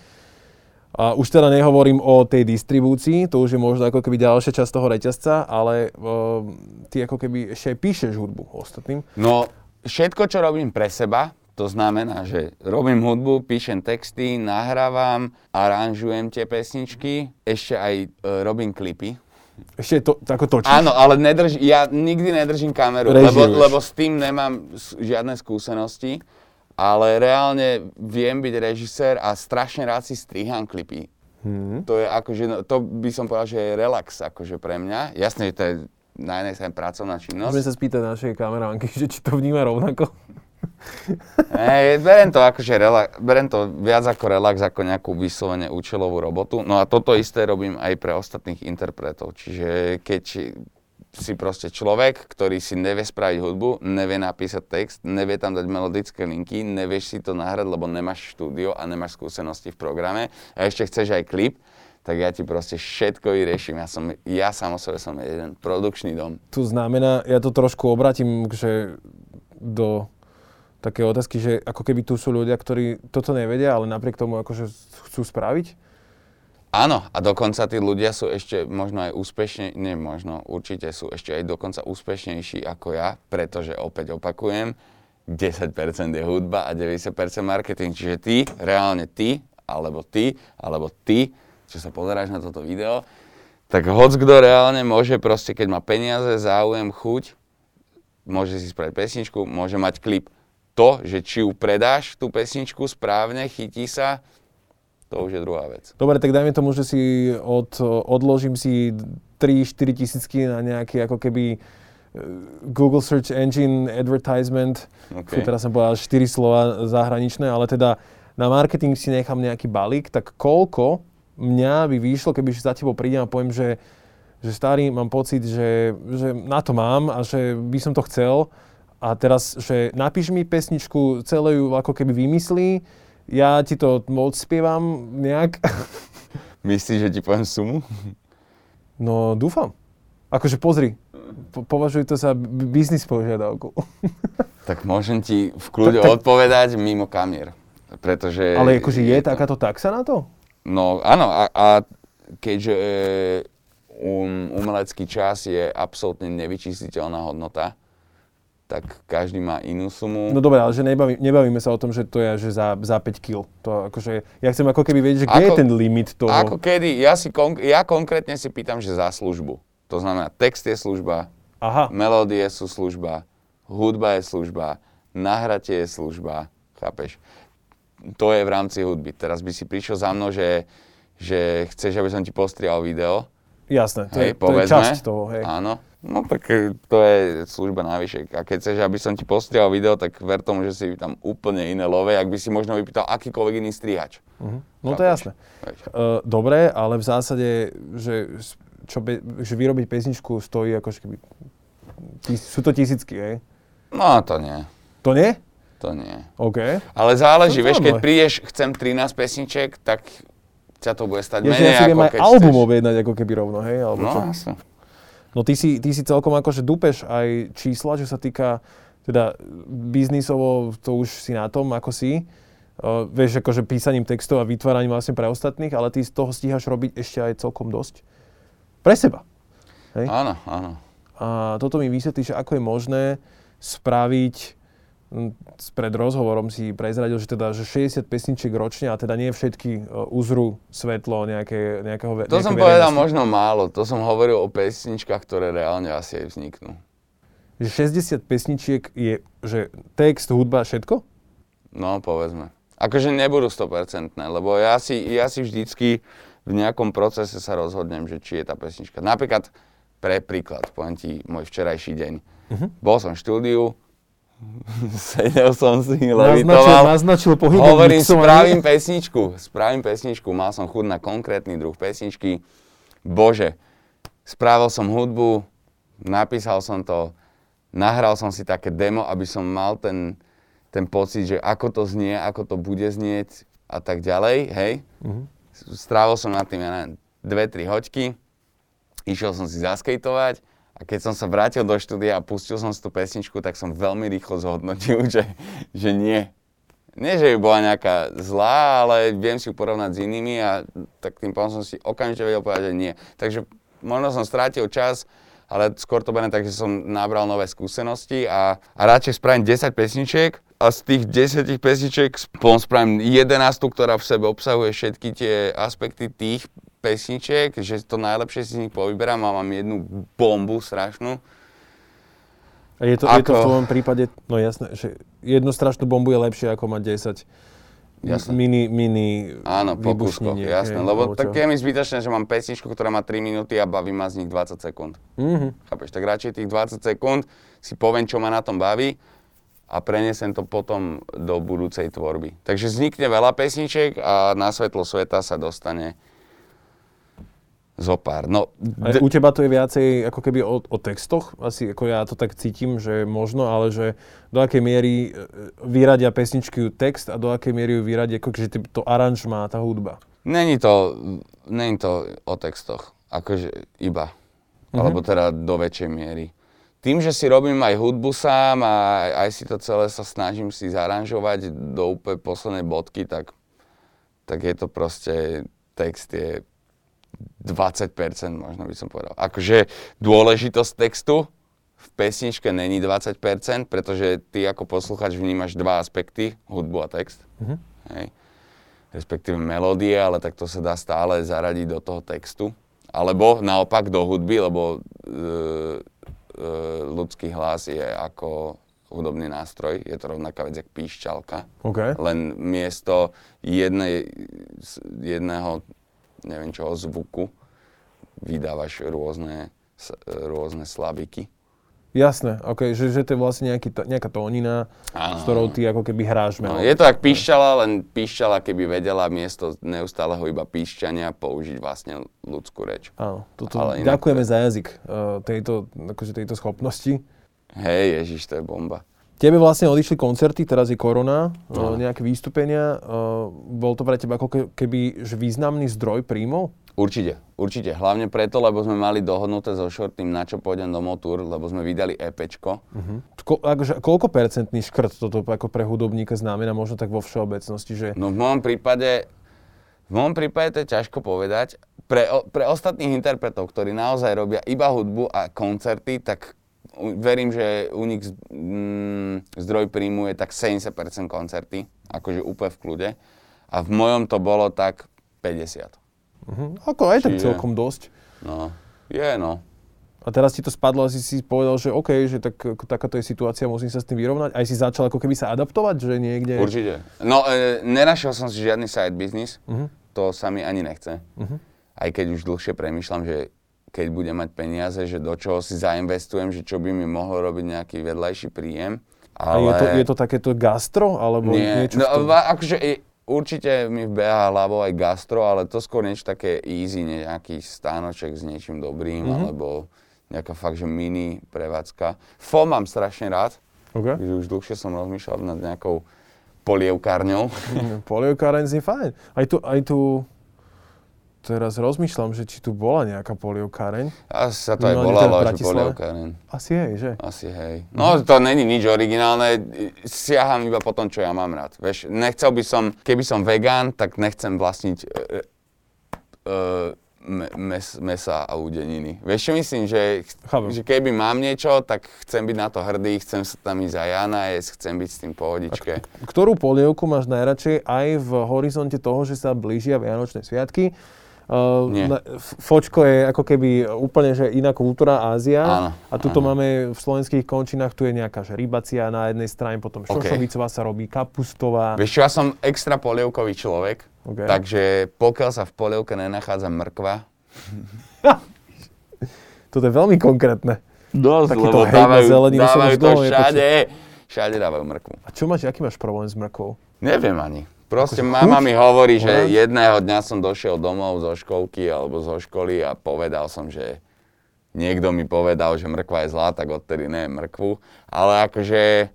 A už teda nehovorím o tej distribúcii, to už je možno ako keby ďalšia časť toho reťazca, ale o, ty ako keby ešte aj píšeš hudbu ostatným. No, všetko, čo robím pre seba, to znamená, že robím hudbu, píšem texty, nahrávam, aranžujem tie pesničky, ešte aj e, robím klipy. Ešte to, ako točíš. Áno, ale nedrž, ja nikdy nedržím kameru, lebo, lebo s tým nemám žiadne skúsenosti, ale reálne viem byť režisér a strašne rád si striham klipy. Hmm. To je akože, no, to by som povedal, že je relax akože pre mňa. Jasné, že to je na jednej strane pracovná činnosť. Môžeme sa spýtať našej kameránky, <laughs> že či to vníma rovnako. <laughs> Hej, berem to akože relax, berem to viac ako relax, ako nejakú vyslovene účelovú robotu. No a toto isté robím aj pre ostatných interpretov. Čiže keď si proste človek, ktorý si nevie spraviť hudbu, nevie napísať text, nevie tam dať melodické linky, nevieš si to nahrať, lebo nemáš štúdio a nemáš skúsenosti v programe a ešte chceš aj klip, tak ja ti proste všetko vyrieším. Ja, som, ja sám o sebe som jeden produkčný dom. Tu znamená, ja to trošku obratím, že do také otázky, že ako keby tu sú ľudia, ktorí toto nevedia, ale napriek tomu akože chcú spraviť. Áno, a dokonca tí ľudia sú ešte možno aj úspešne, nie možno, určite sú ešte aj dokonca úspešnejší ako ja, pretože opäť opakujem, 10% je hudba a 90% marketing. Čiže ty, reálne ty, alebo ty, alebo ty, čo sa pozeráš na toto video, tak hoc kto reálne môže proste, keď má peniaze, záujem, chuť, môže si spraviť pesničku, môže mať klip. To, že či ju predáš, tú pesničku správne, chytí sa, to už je druhá vec. Dobre, tak dajme tomu, že si od, odložím si 3-4 tisícky na nejaký ako keby e, Google Search Engine Advertisement. Fú, Okay. teraz som povedal 4 slova zahraničné, ale teda na marketing si nechám nejaký balík, tak koľko mňa by vyšlo, keby za tebou prídem a poviem, že, že starý, mám pocit, že, že na to mám a že by som to chcel a teraz, že napíš mi pesničku, celé ju ako keby vymyslí, ja ti to odspievam nejak. <laughs> Myslíš, že ti poviem sumu? No, dúfam. Akože pozri, po- považuj to za biznis požiadavku. <laughs> Tak môžem ti v kľude Tak- tak- odpovedať mimo kamier. Pretože... Ale akože je takáto taxa na to? No áno, a, a keďže e, um, umelecký čas je absolútne nevyčísliteľná hodnota, tak každý má inú sumu. No dobre, ale že nebaví, nebavíme sa o tom, že to je že za, za 5 kg. To akože, ja chcem ako keby vedieť, že kde je Ako- ten limit toho. Ako kedy? Ja, si konk- ja konkrétne si pýtam, že za službu. To znamená, text je služba, Aha, melódie sú služba, hudba je služba, nahratie je služba, chápeš? To je v rámci hudby. Teraz by si prišiel za mnou, že, že chceš, aby som ti postrial video, jasné, to, hej, je, to je časť toho, hej. Áno. No tak e, to je služba navyše. A keď chceš, aby som ti postrial video, tak ver tomu, že si tam úplne iné love, ak by si možno vypýtal akýkoľvek iný strihač. Mhm. No to je jasné. Uh, dobre, ale v zásade, že, čo be, že vyrobiť pesničku stojí akože keby... Tis, sú to tisícky, hej? No to nie. To nie? To nie. OK. Ale záleží, vieš, keď prídeš, chcem 13 pesniček, tak ťa to bude stať Ja, menej, ja si viem ako aj keď album chceš. objednať ako keby rovno, hej? Alebo No, čo? jasne. No ty si, ty si celkom akože dupeš aj čísla, čo sa týka teda biznisovo, to už si na tom, ako si. uh, vieš, akože písaním textov a vytváraním vlastne pre ostatných, ale ty z toho stíhaš robiť ešte aj celkom dosť pre seba. Hej? Áno, áno. A toto mi vysvetlí, že ako je možné spraviť pred rozhovorom si prezradil, že teda že 60 pesničiek ročne a teda nie všetky uh, uzrú svetlo nejaké, nejakého To som povedal možno málo, to som hovoril o pesničkách, ktoré reálne asi aj vzniknú. Že 60 pesničiek je, že text, hudba, všetko? No, povedzme. Akože nebudú 100%, lebo ja si, ja si vždycky v nejakom procese sa rozhodnem, že či je tá pesnička. Napríklad, pre príklad, poviem ti môj včerajší deň. Uh-huh. Bol som v štúdiu, <laughs> Sedel som si, levitoval. Naznačil, naznačil pohybom. Hovorím, spravím pesničku, spravím pesničku, mal som chud na konkrétny druh pesničky. Bože, spravil som hudbu, napísal som to, nahral som si také demo, aby som mal ten, ten pocit, že ako to znie, ako to bude znieť a tak ďalej, hej. Uh-huh. Strávil som na tým, ja neviem, dve, tri hoďky, išiel som si zaskejtovať, a keď som sa vrátil do štúdia a pustil som si tú pesničku, tak som veľmi rýchlo zhodnotil, <laughs> že, že nie. Nie, že by bola nejaká zlá, ale viem si ju porovnať s inými a tak tým pádom som si okamžite vedel povedať, že nie. Takže možno som strátil čas, ale skôr to beriem tak, že som nabral nové skúsenosti a, a radšej spravím 10 pesničiek a z tých 10 pesničiek spravím 11, ktorá v sebe obsahuje všetky tie aspekty tých pesničiek, že to najlepšie si z nich povyberám a mám jednu bombu strašnú. A je to, ako... je to v tvojom prípade, no jasné, že jednu strašnú bombu je lepšie ako mať 10 Jasné. mini, mini Áno, pokusko, jasné, hej, lebo tak je mi zbytočné, že mám pesničku, ktorá má 3 minúty a baví ma z nich 20 sekúnd. Mm-hmm. Chápeš, tak radšej tých 20 sekúnd si poviem, čo ma na tom baví a preniesem to potom do budúcej tvorby. Takže vznikne veľa pesničiek a na svetlo sveta sa dostane zopár. No, d- u teba to je viacej ako keby o, o textoch? Asi ako ja to tak cítim, že možno, ale že do akej miery e, vyradia pesničky text a do akej miery ju vyradia ako že to aranžma, tá hudba? Není to, není to o textoch, akože iba. Mm-hmm. Alebo teda do väčšej miery. Tým, že si robím aj hudbu sám a aj si to celé sa snažím si zaranžovať do úplne poslednej bodky, tak, tak je to proste, text je 20% možno by som povedal. Akože dôležitosť textu v pesničke není 20%, pretože ty ako posluchač vnímaš dva aspekty, hudbu a text. Mm-hmm. Hej. Respektíve melódie, ale tak to sa dá stále zaradiť do toho textu. Alebo naopak do hudby, lebo e, e, ľudský hlas je ako hudobný nástroj, je to rovnaká vec, jak píšťalka. Okay. Len miesto jednej, jedného neviem čoho, zvuku, vydávaš rôzne, rôzne slabiky. Jasné, okay, že, že to je vlastne nejaký, nejaká tónina, ano. s ktorou ty ako keby hráš no, Je to ak píšťala, len píšťala, keby vedela miesto neustáleho iba píšťania použiť vlastne ľudskú reč. Áno, toto Ale ďakujeme inak... za jazyk uh, tejto, akože tejto schopnosti. Hej, Ježiš, to je bomba. Tebe vlastne odišli koncerty, teraz je korona, no. nejaké výstupenia. Bol to pre teba ako keby významný zdroj príjmov? Určite, určite. Hlavne preto, lebo sme mali dohodnuté so Shortým, na čo pôjdem do Motur, lebo sme vydali EPčko. Uh-huh. Ko, akože, koľko percentný škrt toto ako pre hudobníka znamená, možno tak vo všeobecnosti? Že... No v môjom prípade, v môjom prípade to je ťažko povedať. Pre, pre ostatných interpretov, ktorí naozaj robia iba hudbu a koncerty, tak verím, že u nich mm, zdroj príjmu je tak 70% koncerty, akože úplne v kľude. A v mojom to bolo tak 50. Uh-huh. Ako aj Čiže, tak celkom dosť. No, je no. A teraz ti to spadlo, asi si povedal, že OK, že tak, takáto je situácia, musím sa s tým vyrovnať. Aj si začal ako keby sa adaptovať, že niekde... Určite. No, e, nenašiel som si žiadny side business, uh-huh. to sa mi ani nechce. Uh-huh. Aj keď už dlhšie premyšľam, že keď budem mať peniaze, že do čoho si zainvestujem, že čo by mi mohlo robiť nejaký vedľajší príjem. Ale... A je to, je to takéto gastro? Alebo Nie, niečo no, akože určite mi vbeha hlavou aj gastro, ale to skôr niečo také easy, nejaký stánoček s niečím dobrým, mm-hmm. alebo nejaká fakt, že mini prevádzka. Fo mám strašne rád, okay. už dlhšie som rozmýšľal nad nejakou polievkárňou. <laughs> Polievkáreň je fajn. Aj tu, aj tu teraz rozmýšľam, že či tu bola nejaká polievkáreň. Asi sa to aj volalo, že polievkáreň. Asi hej, že? Asi hej. No to není nič originálne, siaham iba po tom, čo ja mám rád. Vieš, nechcel by som, keby som vegán, tak nechcem vlastniť e, me, mes, mesa a údeniny. Vieš čo myslím, že, Chápem. že keby mám niečo, tak chcem byť na to hrdý, chcem sa tam ísť aj ja najesť, chcem byť s tým pohodičke. Ktorú polievku máš najradšej aj v horizonte toho, že sa blížia Vianočné sviatky? Uh, Nie. na- F- Fočko je ako keby úplne že iná kultúra Ázia. Áno, a tuto áno. máme v slovenských končinách, tu je nejaká že rybacia na jednej strane, potom šošovicová sa robí, kapustová. Vieš čo, ja som extra polievkový človek, OK. takže pokiaľ sa v polievke nenachádza mrkva, <laughs> Toto je veľmi konkrétne. Dosť, Takýto lebo dávajú, zeleninu dávajú to všade. Všade dávajú mrkvu. A čo máš, aký máš problém s mrkvou? Neviem ani. Proste mama mi hovorí, že jedného dňa som došiel domov zo školky alebo zo školy a povedal som, že niekto mi povedal, že mrkva je zlá, tak odtedy ne mrkvu. Ale akože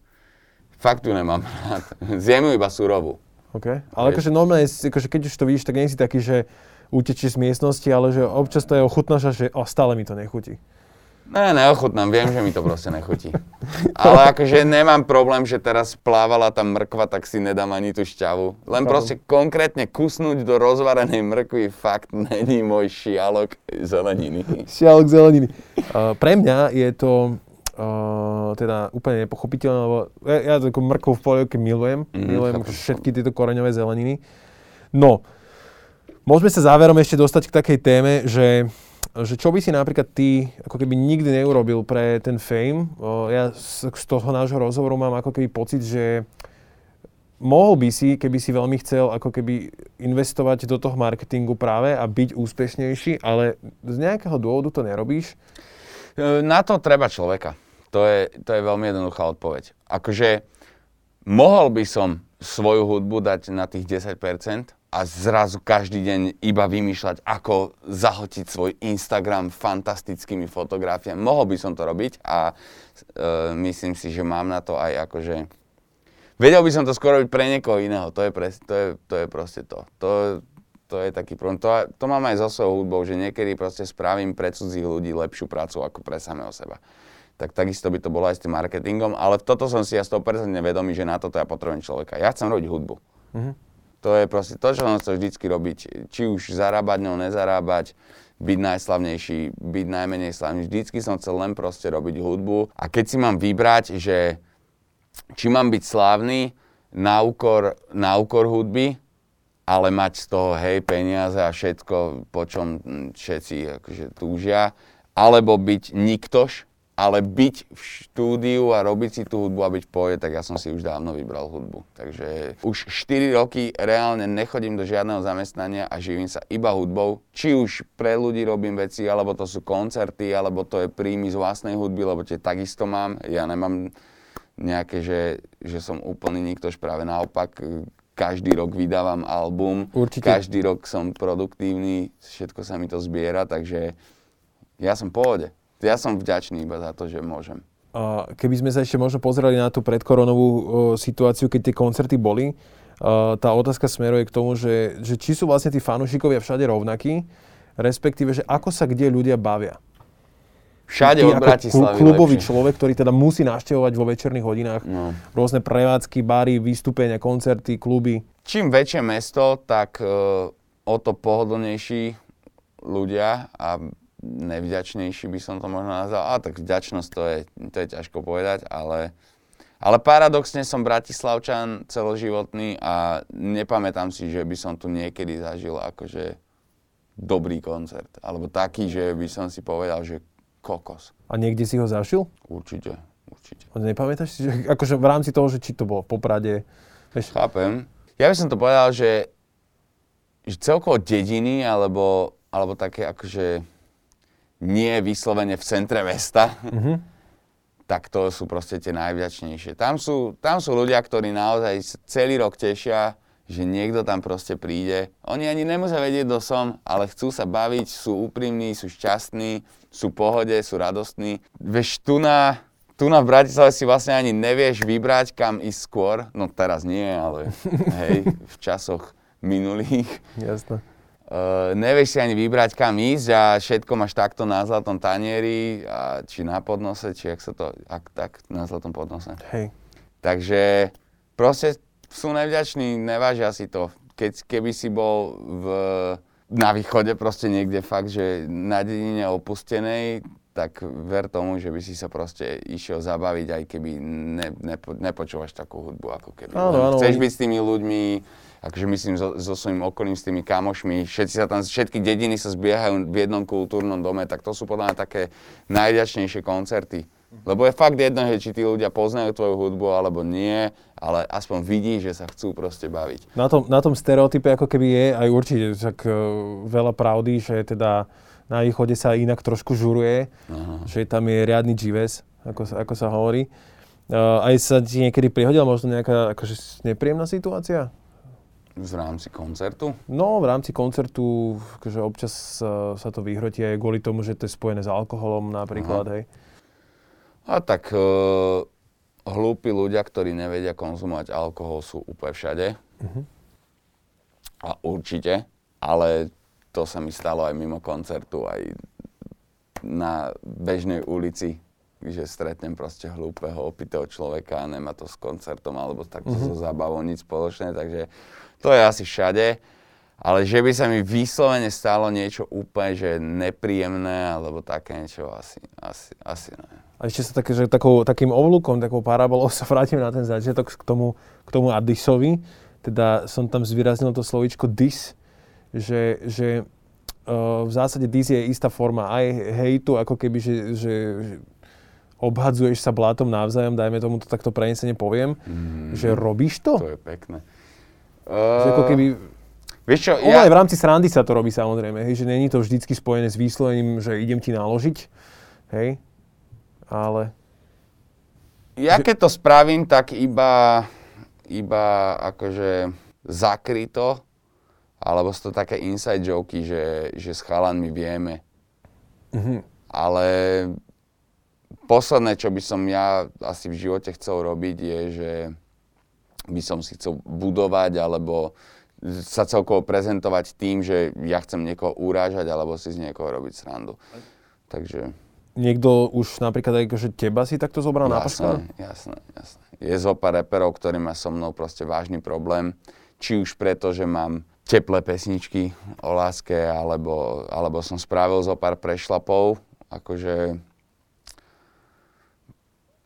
fakt ju nemám <laughs> rád. Zjem iba surovú. OK. Ale Vieš. akože normálne, akože keď už to vidíš, tak nie si taký, že utečíš z miestnosti, ale že občas to je ochutnáš a že o, stále mi to nechutí. Ne, neochutnám, viem, že mi to proste nechutí. <laughs> Ale akože nemám problém, že teraz plávala tam mrkva, tak si nedám ani tú šťavu. Len proste konkrétne kusnúť do rozvarenej mrkvy fakt není môj šialok zeleniny. Šialok zeleniny. Uh, pre mňa je to uh, teda úplne nepochopiteľné, lebo ja, ja ako mrkvu v polievke milujem. Mhm, milujem chápem. všetky tieto koreňové zeleniny. No, môžeme sa záverom ešte dostať k takej téme, že že čo by si napríklad ty ako keby nikdy neurobil pre ten fame. Ja z, z toho nášho rozhovoru mám ako keby pocit, že mohol by si, keby si veľmi chcel ako keby investovať do toho marketingu práve a byť úspešnejší, ale z nejakého dôvodu to nerobíš. E, Na to treba človeka. To je, to je veľmi jednoduchá odpoveď. Akože mohol by som svoju hudbu dať na tých 10% a zrazu každý deň iba vymýšľať, ako zahotiť svoj Instagram fantastickými fotografiami. Mohol by som to robiť a e, myslím si, že mám na to aj akože... Vedel by som to skoro robiť pre niekoho iného. To je, pres, to je, to je proste to. To, to je taký problém. To, to mám aj so svojou hudbou, že niekedy proste spravím pre cudzích ľudí lepšiu prácu ako pre samého seba. Tak takisto by to bolo aj s tým marketingom, ale toto som si ja 100% vedomý, že na toto ja potrebujem človeka. Ja chcem robiť hudbu. Mhm. To je proste to, čo som chcel vždycky robiť. Či už zarábať, no nezarábať, byť najslavnejší, byť najmenej slavný. Vždycky som chcel len proste robiť hudbu. A keď si mám vybrať, že či mám byť slávny na úkor, na úkor hudby, ale mať z toho hej peniaze a všetko, po čom mm, všetci akože túžia, alebo byť niktož, ale byť v štúdiu a robiť si tú hudbu a byť v pohode, tak ja som si už dávno vybral hudbu. Takže už 4 roky reálne nechodím do žiadneho zamestnania a živím sa iba hudbou. Či už pre ľudí robím veci, alebo to sú koncerty, alebo to je príjmy z vlastnej hudby, lebo tie takisto mám. Ja nemám nejaké, že, že som úplný niktož, práve naopak. Každý rok vydávam album, Určite. každý rok som produktívny, všetko sa mi to zbiera, takže ja som v pohode. Ja som vďačný iba za to, že môžem. A keby sme sa ešte možno pozreli na tú predkoronovú o, situáciu, keď tie koncerty boli, a tá otázka smeruje k tomu, že, že či sú vlastne tí fanúšikovia všade rovnakí, respektíve, že ako sa kde ľudia bavia. Všade Ty od Bratislavy klubový lepšie. človek, ktorý teda musí navštevovať vo večerných hodinách No. rôzne prevádzky, bary, vystúpenia, koncerty, kluby. Čím väčšie mesto, tak e, o to pohodlnejší ľudia a nevďačnejší by som to možno nazval. A tak vďačnosť to je, to je ťažko povedať, ale, ale paradoxne som bratislavčan celoživotný a nepamätám si, že by som tu niekedy zažil akože dobrý koncert. Alebo taký, že by som si povedal, že kokos. A niekde si ho zažil? Určite, určite. A Nepamätáš si, že akože v rámci toho, že či to bolo v Poprade, vieš, Chápem. Ja by som to povedal, že, že celkovo dediny, alebo, alebo také akože nie vyslovene v centre mesta, Mhm. tak to sú proste tie najvďačnejšie. Tam sú, tam sú ľudia, ktorí naozaj celý rok tešia, že niekto tam proste príde. Oni ani nemusia vedieť, kto som, ale chcú sa baviť, sú úprimní, sú šťastní, sú v pohode, sú radostní. Vieš, tu na, tu na v Bratislave si vlastne ani nevieš vybrať, kam ísť skôr. No teraz nie, ale hej, v časoch minulých. <laughs> jasné. Uh, nevieš si ani vybrať kam ísť a všetko máš takto na zlatom tanieri, a či na podnose, či ak sa to, ak, tak na zlatom podnose. Hej. Takže proste sú nevďační, nevážia si to. Keď, keby si bol v, na východe proste niekde fakt, že na dedine opustenej, tak ver tomu, že by si sa proste išiel zabaviť, aj keby ne, nepo, nepočúvaš takú hudbu, ako keby. Áno, áno. Chceš byť s tými ľuďmi, akože myslím so, so svojím okolím, s tými kamošmi, všetci sa tam, všetky dediny sa zbiehajú v jednom kultúrnom dome, tak to sú podľa mňa také najďačnejšie koncerty. Lebo je fakt jedno, že či tí ľudia poznajú tvoju hudbu alebo nie, ale aspoň vidí, že sa chcú proste baviť. Na tom, na tom stereotype ako keby je aj určite tak uh, veľa pravdy, že teda na východe sa inak trošku žuruje, Aha. že tam je riadny GVS, ako, sa- ako sa hovorí. Uh, aj sa ti niekedy prihodila možno nejaká akože nepríjemná situácia? V rámci koncertu. No, v rámci koncertu, akože občas uh, sa to vyhrotí aj kvôli tomu, že to je spojené s alkoholom napríklad, hej. A tak uh, hlúpi ľudia, ktorí nevedia konzumovať alkohol, sú úplne všade. A určite, ale to sa mi stalo aj mimo koncertu, aj na bežnej ulici, že stretnem proste hlúpeho, opitého človeka a nemá to s koncertom alebo takto so zábavou nič spoločné, takže to je asi všade. Ale že by sa mi vyslovene stalo niečo úplne že nepríjemné alebo také niečo, asi, asi, asi ne. A ešte sa tak, že takou, takým ovlukom, takou parabolou <laughs> sa vrátim na ten začiatok k tomu, k tomu Addisovi. Teda som tam zvýraznil to slovíčko dis, že, že uh, v zásade dis je istá forma aj hejtu, ako keby, že, že, že obhadzuješ sa blátom navzájom, dajme tomu to takto prenesene poviem, Mm, že robíš to? To je pekné. Že ako Uh, keby, vieš čo, ono ja, aj v rámci srandy sa to robí samozrejme, hej, že není to vždycky spojené s výslovením, že idem ti naložiť, hej, ale ja keď to spravím, tak iba, iba akože zakryto, alebo sú to také inside joky, že, že s chalanmi vieme. Mhm. Ale posledné, čo by som ja asi v živote chcel robiť, je, že by som si chcel budovať alebo sa celkovo prezentovať tým, že ja chcem niekoho urážať alebo si z niekoho robiť srandu. Takže niekto už napríklad aj že teba si takto zobral na paška? jasné, jasné, jasné. Je zo pár reperov, ktorí má so mnou proste vážny problém. Či už preto, že mám teplé pesničky o láske, alebo, alebo som spravil zo pár prešlapov, akože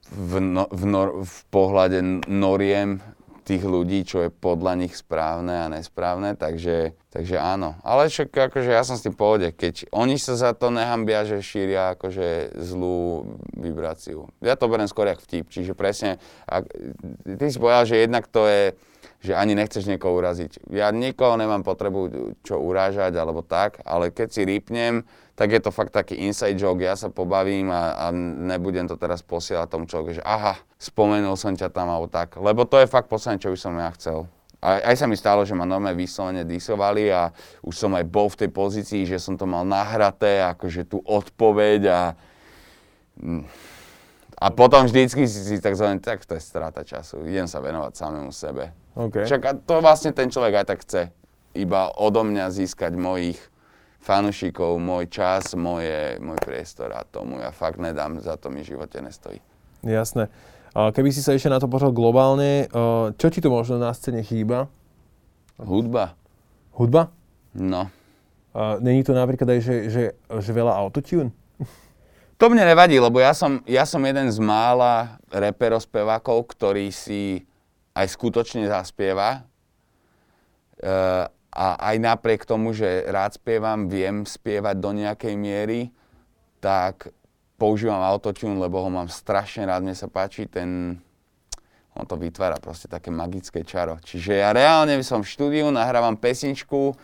v, no, v, nor, v pohľade noriem tých ľudí, čo je podľa nich správne a nesprávne, takže, takže áno. Ale však akože ja som s tým pohode, keď oni sa za to nehambia, že šíria akože zlú vibráciu. Ja to beriem skôr jak vtip, čiže presne, ak, ty si povedal, že jednak to je, že ani nechceš niekoho uraziť. Ja nikoho nemám potrebu čo urážať alebo tak, ale keď si rýpnem, tak je to fakt taký inside joke, ja sa pobavím a, a nebudem to teraz posielať tomu človeku, že aha, spomenul som ťa tam alebo tak, lebo to je fakt posledné, čo by som ja chcel. Aj, aj sa mi stalo, že ma normálne vyslovene disovali a už som aj bol v tej pozícii, že som to mal nahraté, akože tú odpoveď a... mm. A potom vždycky si, si tak zvolený, tak to je strata času, idem sa venovať samému sebe. OK. Však a to vlastne ten človek aj tak chce. Iba odo mňa získať mojich fanúšikov, môj čas, moje, môj priestor a tomu ja fakt nedám, za to mi v živote nestojí. Jasné. Keby si sa ešte na to pozrel globálne, uh, čo ti tu možno na scéne chýba? Hudba? Hudba? No. Není to napríklad aj, že, že, že veľa autotune? To mne nevadí, lebo ja som, ja som jeden z mála reperov, spevákov, ktorý si aj skutočne zaspieva. E, a aj napriek tomu, že rád spievam, viem spievať do nejakej miery, tak používam autotune, lebo ho mám strašne rád, mne sa páči ten... On to vytvára proste také magické čaro. Čiže ja reálne som v štúdiu, nahrávam pesničku,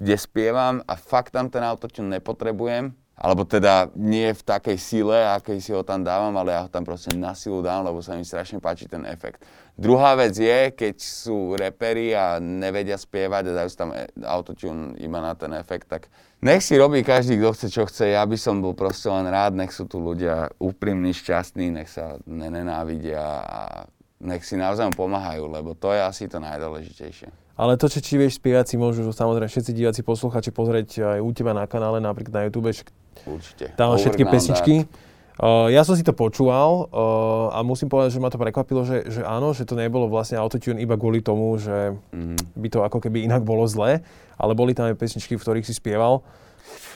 kde spievam a fakt tam ten autotune nepotrebujem. Alebo teda nie v takej sile, akej si ho tam dávam, ale ja ho tam proste na silu dám, lebo sa mi strašne páči ten efekt. Druhá vec je, keď sú reperi a nevedia spievať a dajú tam e- autotune iba na ten efekt, tak nech si robí každý, kto chce, čo chce. Ja by som bol proste len rád, nech sú tu ľudia úprimní, šťastní, nech sa nenenávidia a nech si navzájom pomáhajú, lebo to je asi to najdôležitejšie. Ale to, čo či vieš spievať, si môžu samozrejme všetci diváci, posluchači pozrieť aj u teba na kanále, napríklad na YouTube, Určite. tam všetky pesničky. Uh, ja som si to počúval uh, a musím povedať, že ma to prekvapilo, že, že áno, že to nebolo vlastne autotune iba kvôli tomu, že Mhm. by to ako keby inak bolo zlé, ale boli tam aj pesničky, v ktorých si spieval.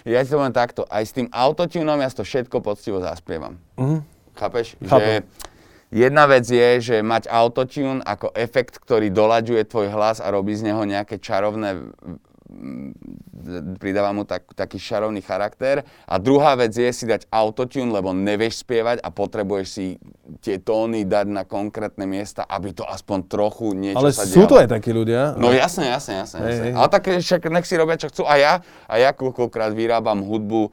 Ja ti to poviem takto, aj s tým autotunom ja si to všetko poctivo zaspievam. Mhm. Chápeš? Chápem. Že jedna vec je, že mať autotune ako efekt, ktorý doľaďuje tvoj hlas a robí z neho nejaké čarovné mm, pridáva mu tak, taký šarovný charakter. A druhá vec je si dať autotune, lebo nevieš spievať a potrebuješ si tie tóny dať na konkrétne miesta, aby to aspoň trochu niečo Ale sa sú dialo. to aj takí ľudia. No jasne, jasne, jasne. Hej, jasne. hej. Ale tak však nech si robia, čo chcú. A ja, a ja koľkokrát vyrábam hudbu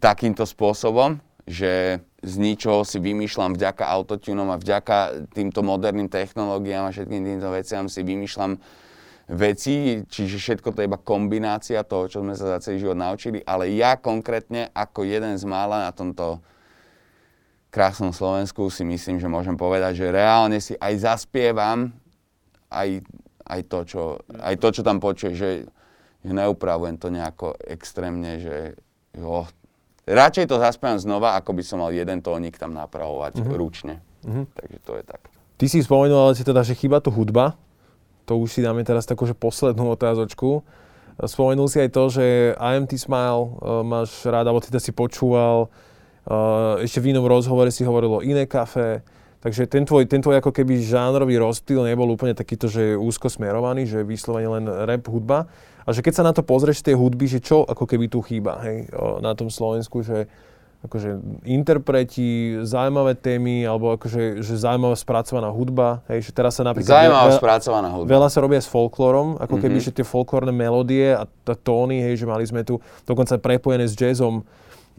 takýmto spôsobom, že z ničoho si vymýšľam vďaka autotunom a vďaka týmto moderným technológiám a všetkým týmto veciam si vymýšľam veci, čiže všetko to je iba kombinácia toho, čo sme sa za celý život naučili, ale ja konkrétne ako jeden z mála na tomto krásnom Slovensku si myslím, že môžem povedať, že reálne si aj zaspievam aj, aj, to, čo, aj to, čo tam počuješ, že, že neupravujem to nejako extrémne, že jo, radšej to zaspievam znova, ako by som mal jeden tónik tam napravovať Mhm. ručne. Mhm. Takže to je tak. Ty si spomenul ale si teda, že chýba tu hudba. To už si dáme teraz takú, že poslednú otázočku. Spomenul si aj to, že IMT Smile uh, máš rád, alebo teda si počúval. Uh, ešte v inom rozhovore si hovoril o iné kafe. Takže ten tvoj, ten tvoj ako keby žánrový rozptyl nebol úplne takýto, že úzko smerovaný, že vyslovene len rap hudba. A že keď sa na to pozrieš tej hudby, že čo ako keby tu chýba, hej, na tom Slovensku, že akože interpreti, zaujímavé témy, alebo akože že zaujímavá spracovaná hudba, hej, že teraz sa napríklad... Zaujímavá veľa, spracovaná hudba. veľa sa robia s folklórom, ako keby, Mhm. že tie folklórne melódie a t- tóny, hej, že mali sme tu dokonca prepojené s jazzom,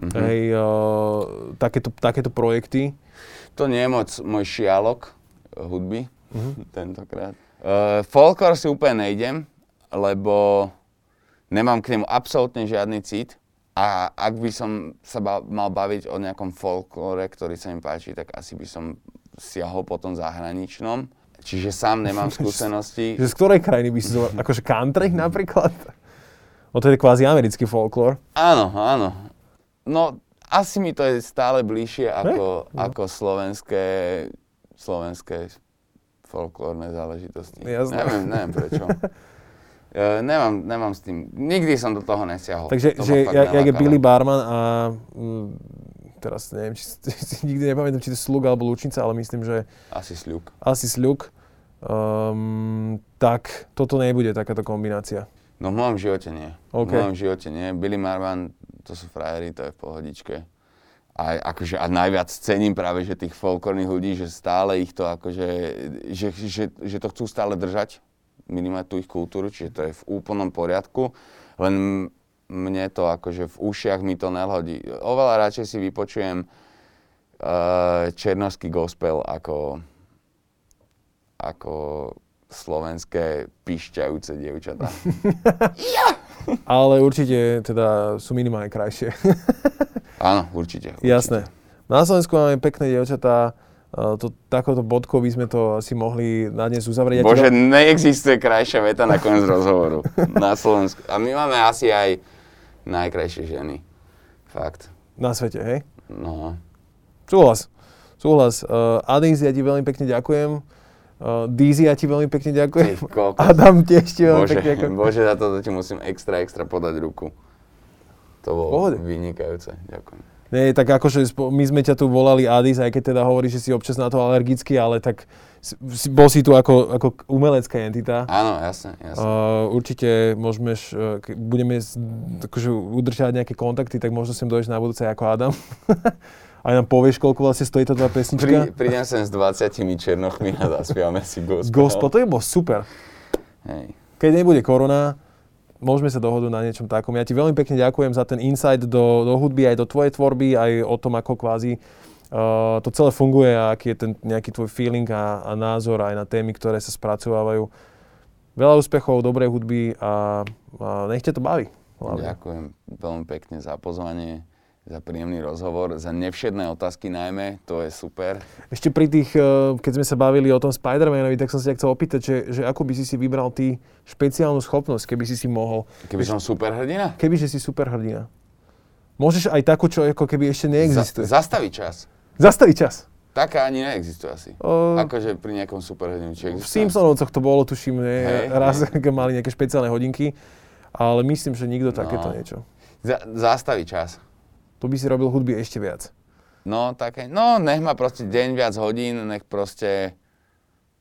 Mhm. hej, uh, takéto, takéto projekty. To nie je moc môj šialok hudby Mhm. tentokrát. Uh, folklor si úplne nejdem, lebo nemám k nemu absolútne žiadny cit. A ak by som sa ba- mal baviť o nejakom folklore, ktorý sa mi páči, tak asi by som siahol po tom zahraničnom. Čiže sám nemám <laughs> skúsenosti. Že z ktorej krajiny by si zobral? <laughs> Akože country napríklad? No to je kvázi americký folklór. Áno, áno. No, asi mi to je stále bližšie ako, No. ako slovenské, slovenské folklórne záležitosti. Jasné. Neviem, neviem prečo. <laughs> E, nemám, nemám s tým, nikdy som do toho nesiahol. Takže To že, jak, jak je. Billy Barman a mm, teraz neviem, <laughs> či, si nikdy nepamätám, či to je Slug alebo Lučnica, ale myslím, že Asi sľuk. asi Sľuk, um, tak toto nebude takáto kombinácia. No v mojom živote nie. OK. V mojom živote nie. Billy Marvan, to sú frajery, to je v pohodičke. A, akože, a najviac cením práve, že tých folklórnych ľudí, že stále ich to akože, že, že, že to chcú stále držať, minimálne tú ich kultúru, čiže to je v úplnom poriadku. Len mne to akože v ušiach mi to nelhodí. Oveľa radšej si vypočujem uh, černovský gospel ako, ako slovenské pišťajúce dievčatá. <laughs> Ale určite teda sú minimálne krajšie. Áno, určite. určite. Jasné. Na Slovensku máme pekné dievčatá, to, takouto bodkou by sme to asi mohli na dnes uzavrieť. Ja Bože, veľ- neexistuje krajšia veta na koniec rozhovoru <laughs> na Slovensku. A my máme asi aj najkrajšie ženy. Fakt. Na svete, hej? No. Súhlas. Súhlas. Uh, Adis, ja ti veľmi pekne ďakujem. Uh, Dizzy, ja ti veľmi pekne ďakujem. Ty. Adam, tiež ti veľmi Bože, pekne ďakujem. bože, za toto ti musím extra, extra podať ruku. To bolo Pohode. vynikajúce. Ďakujem. Nie, tak akože my sme ťa tu volali Adis, aj keď teda hovoríš, že si občas na to alergický, ale tak si, bol si tu ako, ako umelecká entita. Áno, jasne, jasne. Uh, určite môžeme, ke- budeme akože udržať nejaké kontakty, tak možno sem dojdeš na budúce ako Adam. <laughs> Aj nám povieš, koľko vlastne stojí tá tvoja Pri, pesnička. prídem sem s 20 černochmi a zaspievame si gospel. Gospel, to je bolo super. Hej. Keď nebude korona, môžeme sa dohodnúť na niečom takom. Ja ti veľmi pekne ďakujem za ten insight do, do hudby, aj do tvojej tvorby, aj o tom, ako kvázi uh, to celé funguje a aký je ten nejaký tvoj feeling a, a názor aj na témy, ktoré sa spracovávajú. Veľa úspechov, dobrej hudby a, a nech ťa to baví. Hlavne. Ďakujem veľmi pekne za pozvanie. Za príjemný rozhovor, za nevšedné otázky najmä, to je super. Ešte pri tých, eh, keď sme sa bavili o tom Spider-Manovi, tak som sa chcel opýtať, že, že ako by si si vybral ty špeciálnu schopnosť, keby si si mohol. Keby som superhrdina? Keby, že si superhrdina. Môžeš aj takú, čo ako keby ešte neexistuje. Za, zastaviť čas. Zastaviť čas. Taká ani neexistuje asi. O, Akože pri nejakom superhrdinu, v? Simpsonovcoch to bolo, tuším, nie, Hej, raz <laughs> keď mali nejaké špeciálne hodinky, ale myslím, že nikto takéto No. niečo. Za, zastaviť čas. Tu by si robil hudby ešte viac. No, také, no, nech ma proste deň viac hodín, nech proste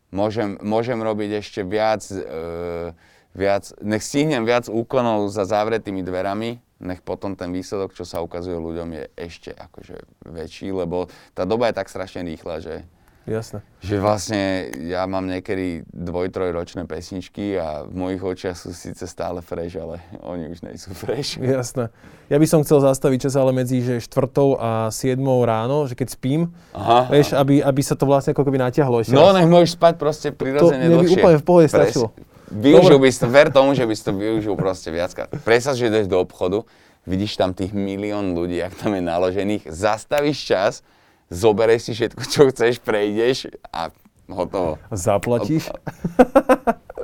môžem, môžem robiť ešte viac, e, viac, nech stihnem viac úkonov za zavretými dverami, nech potom ten výsledok, čo sa ukazuje ľuďom, je ešte akože väčší, lebo tá doba je tak strašne rýchla, že, Jasné. že vlastne ja mám niekedy dvoj, trojročné pesničky a v mojich očiach sú síce stále fresh, ale oni už nejsú fresh. Jasné. Ja by som chcel zastaviť čas ale medzi že 4 a 7 ráno, že keď spím, Aha. vieš, aby, aby sa to vlastne ako keby natiahlo ešte No, nech môžeš spať proste prirodzene mne by dlhšie. úplne v pohode stačilo. Využil by si to, ver tomu, že by si to využil proste viackrát. Predstav, že ideš do obchodu, vidíš tam tých milión ľudí, jak tam je naložených, zastavíš čas, zoberieš si všetko, čo chceš, prejdeš a hotovo. Zaplatíš.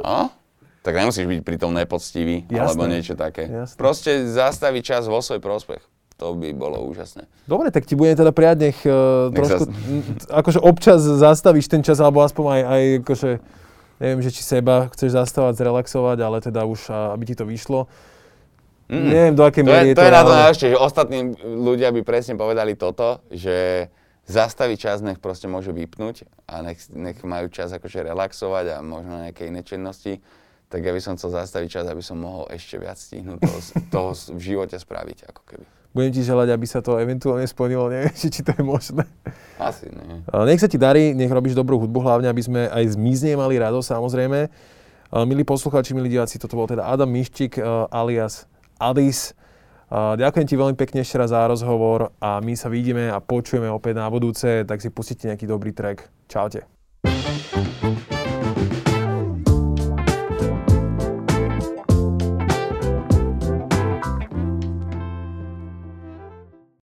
No? Tak nemusíš byť pritom nepoctivý, Jasné. alebo niečo také. Jasné. Proste zastaviť čas vo svoj prospech. To by bolo úžasné. Dobre, tak ti budem teda prijať, nech, uh, Nech trošku, zas- <laughs> akože občas zastavíš ten čas, alebo aspoň aj, aj akože, neviem, že či seba chceš zastavať, zrelaxovať, ale teda už, aby ti to vyšlo. Mm. Neviem, do akej To miery je, to je na to najlepšie, že ostatní ľudia by presne povedali toto, že zastaviť čas nech proste môžu vypnúť a nech, nech majú čas akože relaxovať a možno na nejaké iné činnosti, tak ja by som chcel zastaviť čas, aby som mohol ešte viac stihnúť toho, <laughs> toho v živote spraviť, ako keby. Budem ti želať, aby sa to eventuálne splnilo, neviem, <laughs> či, či to je možné. Asi nie. Nech sa ti darí, nech robíš dobrú hudbu, hlavne aby sme aj z mizne mali radosť, samozrejme. Milí poslucháči, milí diváci, toto bol teda Adam Miščík eh, alias Adis. Ďakujem ti veľmi pekne ešte raz za rozhovor a my sa vidíme a počujeme opäť na budúce, tak si pustite nejaký dobrý track. Čaute. thank you